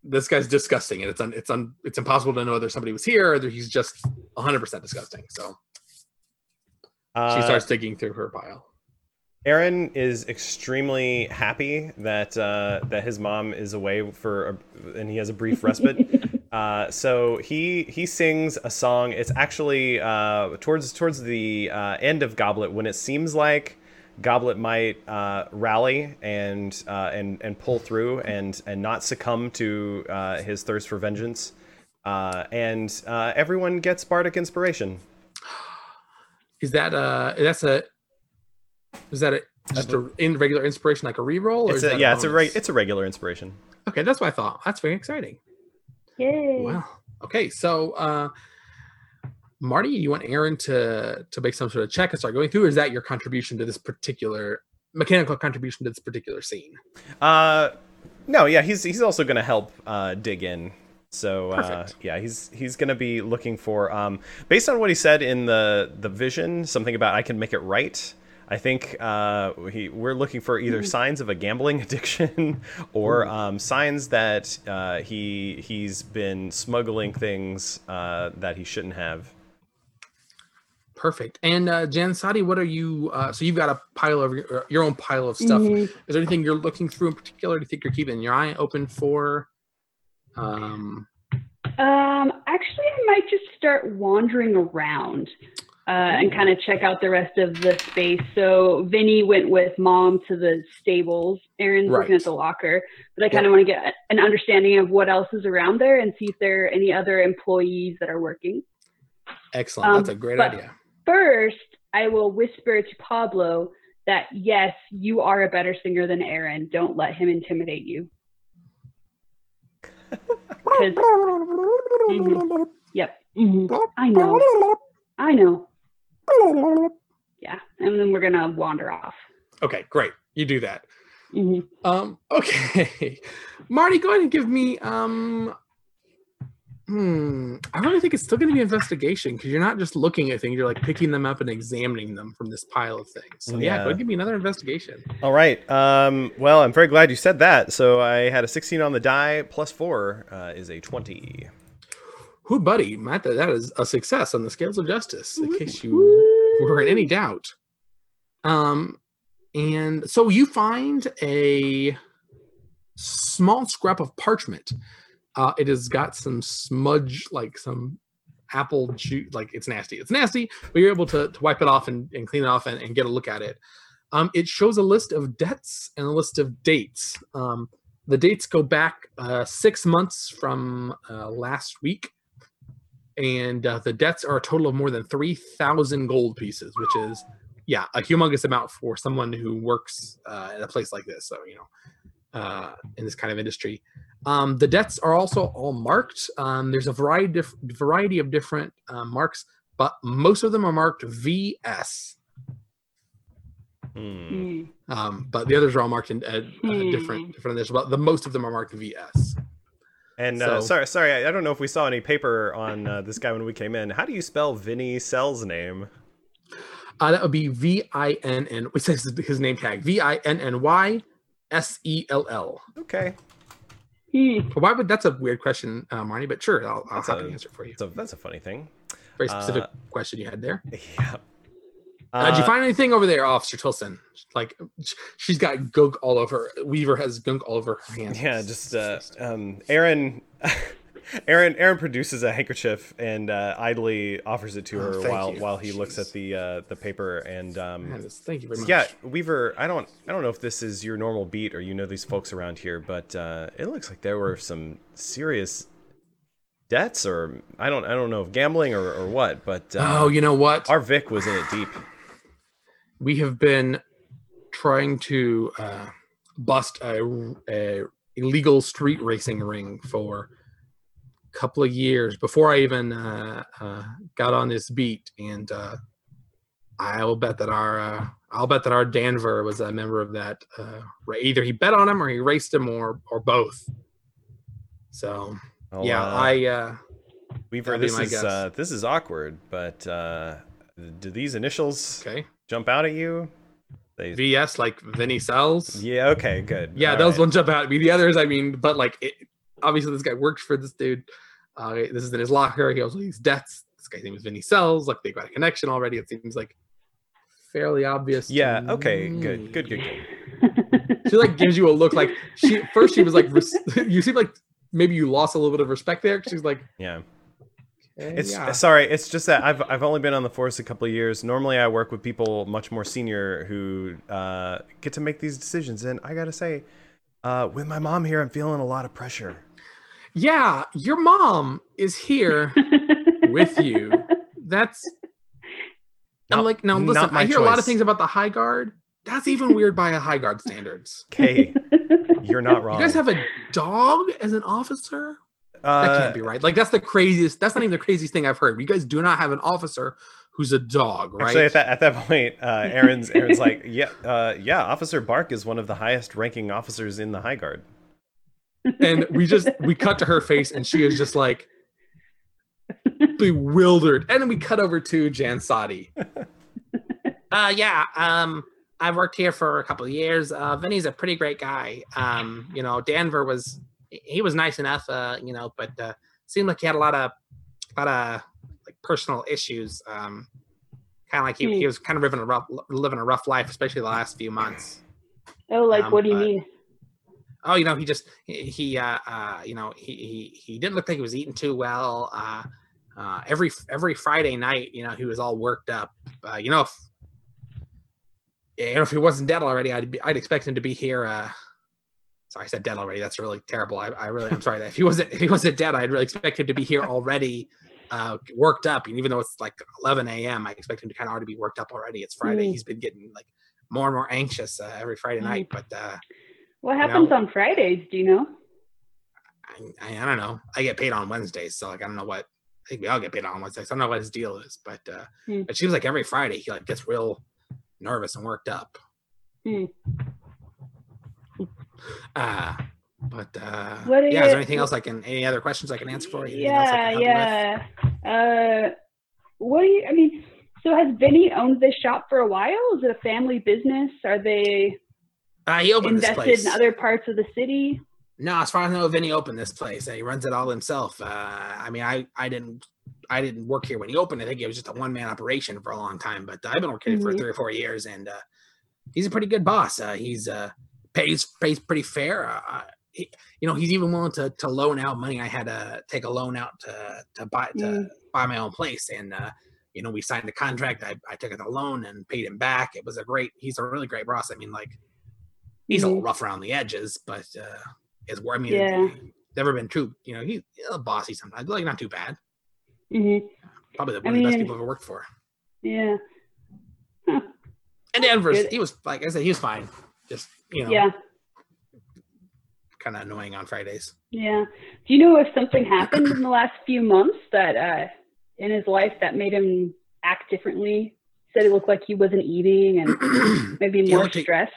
this guy's disgusting, and it's un, it's un, it's impossible to know whether somebody was here or he's just 100 percent disgusting. So Uh, she starts digging through her pile. Aaron is extremely happy that uh, that his mom is away for, a, and he has a brief respite. uh, so he he sings a song. It's actually uh, towards towards the uh, end of Goblet when it seems like Goblet might uh, rally and uh, and and pull through and and not succumb to uh, his thirst for vengeance. Uh, and uh, everyone gets bardic inspiration. Is that uh that's a is that a just a in regular inspiration like a reroll? Or It's is a, that yeah, it's a bonus? reg- it's a regular inspiration. okay. That's what I thought. That's very exciting. Yay. Wow. Okay, so uh Marty, you want Aaron to to make some sort of check and start going through? Or is that your contribution to this particular mechanical contribution to this particular scene? Uh, no, yeah, he's he's also going to help uh, dig in. So uh, yeah, he's he's going to be looking for um, based on what he said in the the vision, something about I can make it right. I think uh, he, we're looking for either signs of a gambling addiction or um, signs that uh, he he's been smuggling things uh, that he shouldn't have. Perfect. And uh Jansati, what are you uh so you've got a pile of your, your own pile of stuff. Mhm. Is there anything you're looking through in particular? Do you think you're keeping your eye open for? Um Um, actually, I might just start wandering around uh, and kind of check out the rest of the space. So Vinny went with mom to the stables. Aaron's looking at the locker, but I kind of want to get an understanding of what else is around there and see if there are any other employees that are working. excellent. Um, That's a great idea. First, I will whisper to Pablo that yes, you are a better singer than Aaron. Don't let him intimidate you. 'Cause- Mhm. Yep. Mhm. I know. I know. Yeah. And then we're going to wander off. Okay, great. You do that. Mhm. Um, okay. Marty, go ahead and give me um hmm. I really think it's still gonna be investigation because you're not just looking at things, you're like picking them up and examining them from this pile of things. So yeah, go ahead and give me another investigation. All right. Um, well, I'm very glad you said that. So I had a 16 on the die, plus four uh, is a 20. Who buddy, Matt, that, is a success on the scales of justice, in case you were in any doubt. Um, and so you find a small scrap of parchment. Uh, it has got some smudge, like some apple juice, like it's nasty. It's nasty, but you're able to, to wipe it off and, and clean it off and, and get a look at it. Um, it shows a list of debts and a list of dates. Um, the dates go back uh, six months from uh, last week, and uh, the debts are a total of more than 3,000 gold pieces, which is, yeah, a humongous amount for someone who works uh, at a place like this. So, you know, uh, in this kind of industry. Um, the debts are also all marked. Um, there's a variety, diff- variety of different uh, marks, but most of them are marked VS. Hmm. Mm. Um, but the others are all marked in uh, uh, Hmm. different different initials. But the most of them are marked VS. And uh, sorry, sorry, I I don't know if we saw any paper on uh, this guy when we came in. How do you spell Vinny Sell's name? Uh, that would be V I N N. It says his name tag V I N N Y S E L L. Okay, Hmm. Why would that's a weird question, uh, Marnie? But sure, I'll, I'll That's happy a- to answer for you. so that's a funny thing. Very specific uh, question you had there. Yeah. Uh, did you find anything over there, Officer Tilson? Like, she's got gunk all over. Weaver has gunk all over her hands. Yeah, just uh, um, Aaron. Aaron Aaron produces a handkerchief and uh, idly offers it to Oh, her thank while you. while he looks at the uh, the paper and um, That is- thank you very much. yeah Weaver I don't I don't know if this is your normal beat or you know these folks around here but uh, it looks like there were some serious debts or I don't I don't know if gambling or, or what but uh, Oh, you know what? our Vic was in it deep we have been trying to uh, bust a, a illegal street racing ring for a couple of years before I even uh, uh, got on this beat, and uh, I will bet that our uh, I'll bet that our Danver was a member of that. Uh, either he bet on him or he raced him, or or both. So Well, yeah, I uh, Weaver, this is uh, this is awkward, but uh, do these initials okay. Jump out at you? They, VS like Vinny sells. yeah. Okay. Good. Yeah, All those right. ones jump out at me. The others, I mean, but like, it, obviously, this guy works for this dude. Uh, this is in his locker. He also leaves debts. This guy's name is Vinny Sells. Like, they've got a connection already. It seems like fairly obvious. to Yeah. Okay. me. Good. Good. Good. Good. She like gives you a look like she first. She was like, res- you seem like maybe you lost a little bit of respect there. She's like, Yeah. Eh, It's yeah. sorry. It's just that I've I've only been on the force a couple of years. Normally, I work with people much more senior who uh, get to make these decisions, and I gotta say, uh, with my mom here, I'm feeling a lot of pressure. yeah. Your mom is here with you. That's I'm like, now not listen, my I hear a lot of things about the high guard. That's even weird by a high guard standards. Okay, you're not wrong. You guys have a dog as an officer? That uh, can't be right. Like that's the craziest. That's not even the craziest thing I've heard. You guys do not have an officer who's a dog, right? Actually, at that at that point, uh, Aaron's Aaron's like, yeah, uh, yeah. Officer Bark is one of the highest ranking officers in the High Guard. and we just we cut to her face, and she is just like bewildered. And then we cut over to Jansati. Uh, yeah. Um, I've worked here for a couple of years. Uh, Vinny's a pretty great guy. Um, you know, Danver was he was nice enough. Uh, you know, but uh, seemed like he had a lot of a lot of like personal issues. Um, kind of like he, he was kind of living a rough living a rough life, especially the last few months. oh, like Um, what do you but- mean? oh you know he just he, he uh, uh you know he, he he didn't look like he was eating too well uh uh every every friday night you know he was all worked up uh you know if you know if he wasn't dead already i'd be, i'd expect him to be here uh sorry i said dead already that's really terrible i, I really i'm sorry that if he wasn't if he wasn't dead i'd really expect him to be here already uh worked up and even though it's like 11 a.m i expect him to kind of already be worked up already it's friday Mm. he's been getting like more and more anxious uh, every friday Mm. night but uh What happens know- on Fridays? Do you know? I, I, I don't know. I get paid on Wednesdays, so like I don't know what. I think we all get paid on Wednesdays. I don't know what his deal is, but uh, Hmm. it seems like every Friday he like gets real nervous and worked up. Hmm. Uh, but uh, What yeah, is you- there anything else I can? Any other questions I can answer for you? Anything Yeah, can help you with? yeah. Uh, what do you? I mean, so has Vinny owned this shop for a while? Is it a family business? Are they Uh, he opened this invested in other parts of the city? No, as far as I know, Vinny opened this place. He runs it all himself. Uh, I mean, I, I didn't I didn't work here when he opened. I think it was just a one man operation for a long time. But I've been working here for three or four years, and uh, he's a pretty good boss. Uh, he's uh, pays pays pretty fair. Uh, he, you know, he's even willing to to loan out money. I had to take a loan out to to buy to Mm. buy my own place, and uh, you know, we signed the contract. I, I took out the loan and paid him back. It was a great. He's a really great boss. I mean, like he's a Mhm. little rough around the edges, but uh, is where I mean, Yeah. never been too. You know, he's a bossy sometimes, but like not too bad. hmm Probably the, I one of the best people I've ever worked for. Yeah. And Danvers, he was like I said, he was fine. Just you know, Yeah. kind of annoying on Fridays. Yeah. Do you know if something happened in the last few months that uh, in his life that made him act differently? Said it looked like he wasn't eating and maybe more stressed.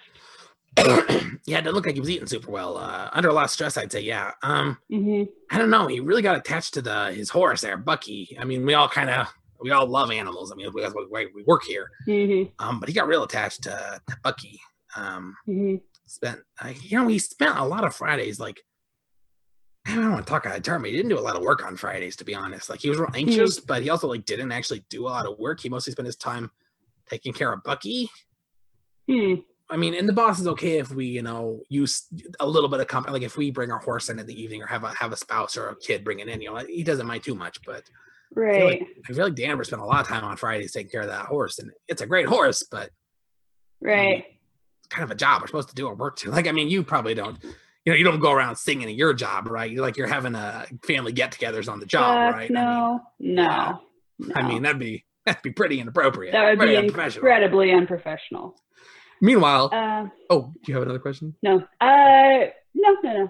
yeah, it didn't look like he was eating super well. Uh, under a lot of stress, I'd say. Yeah. Um, hmm I don't know. He really got attached to the his horse there, Bucky. I mean, we all kind of we all love animals. I mean, that's why we work here. hmm Um, but he got real attached to, to Bucky. Um, hmm spent you know he spent a lot of fridays like i don't want to talk out of term he didn't do a lot of work on fridays to be honest like he was real anxious but he also like didn't actually do a lot of work he mostly spent his time taking care of bucky Hmm. i mean and the boss is okay if we you know use a little bit of company like if we bring our horse in in the evening or have a have a spouse or a kid bring it in you know he doesn't mind too much but I feel Right. like, I feel like Danvers spent a lot of time on Fridays taking care of that horse, and it's a great horse, but Right. Kind of a job we're supposed to do our work to. Like, I mean, you probably don't, you know, you don't go around singing at your job, right? You're like you're having a family get-togethers on the job, Fuck right? No. no. I mean, I mean, that'd be that'd be pretty inappropriate. that would pretty be unprofessional. incredibly unprofessional. Meanwhile, Uh, oh, do you have another question? no. Uh, no, no, no.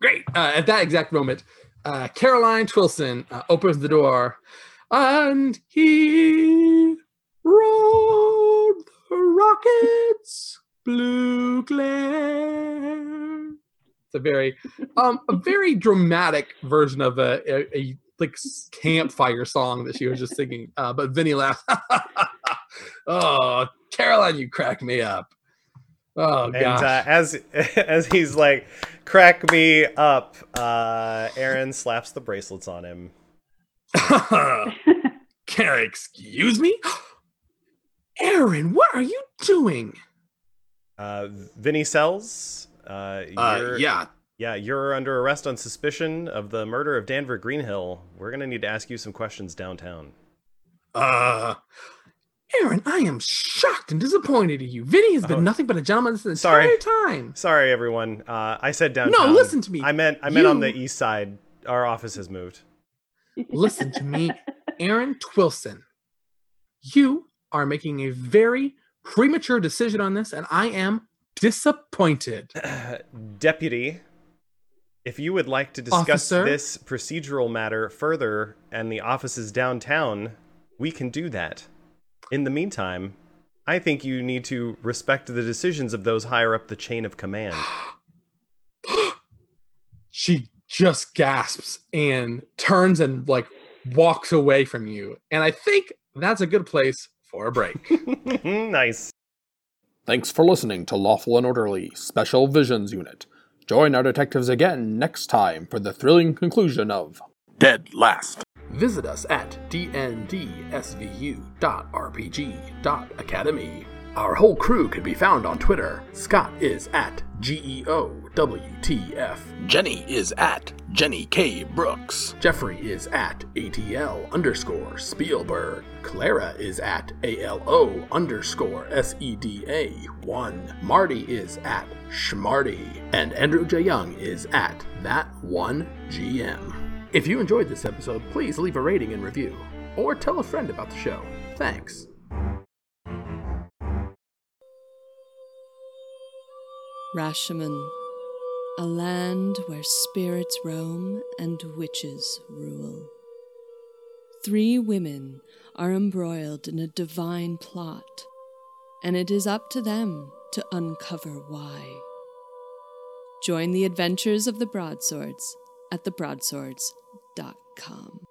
Great. Uh, at that exact moment, uh, Caroline Twillson uh, opens the door, and he rode the rockets blue glare. It's a very, um, a very dramatic version of a, a, a like campfire song that she was just singing. Uh, but Vinny laughed. oh, Caroline, you crack me up. Oh And gosh. uh, as as he's like, crack me up, uh, Aaron slaps the bracelets on him. Can excuse me? Aaron, what are you doing? Uh, Vinny Sells, uh, Uh, yeah. yeah, you're under arrest on suspicion of the murder of Danver Greenhill. We're gonna need to ask you some questions downtown. Uh, Aaron, I am shocked and disappointed in you. Vinny has been Oh. nothing but a gentleman this entire Sorry. time. Sorry, everyone. Uh, I said downtown. No, listen to me. I meant I meant on the east side. Our office has moved. Listen to me, Aaron Twillson. You are making a very premature decision on this, and I am disappointed. Deputy, if you would like to discuss Officer? this procedural matter further and the office is downtown, we can do that. In the meantime, I think you need to respect the decisions of those higher up the chain of command. she just gasps and turns and like walks away from you. And I think that's a good place for a break. nice. Thanks for listening to Lawful and Orderly Special Visions Unit. Join our detectives again next time for the thrilling conclusion of Dead Last. Visit us at dndsvu.rpg.academy. Our whole crew can be found on Twitter. Scott is at E GEOWTF. Jenny is at Jenny K. Brooks. Jeffrey is at ATL underscore Spielberg. Clara is at ALO underscore SEDA 1. Marty is at Schmarty. And Andrew J. Young is at that one GM. If you enjoyed this episode, please leave a rating and review, or tell a friend about the show. Thanks. Rashomon, a land where spirits roam and witches rule. Three women are embroiled in a divine plot, and it is up to them to uncover why. Join the adventures of the Broadswords at thebroadswords.com.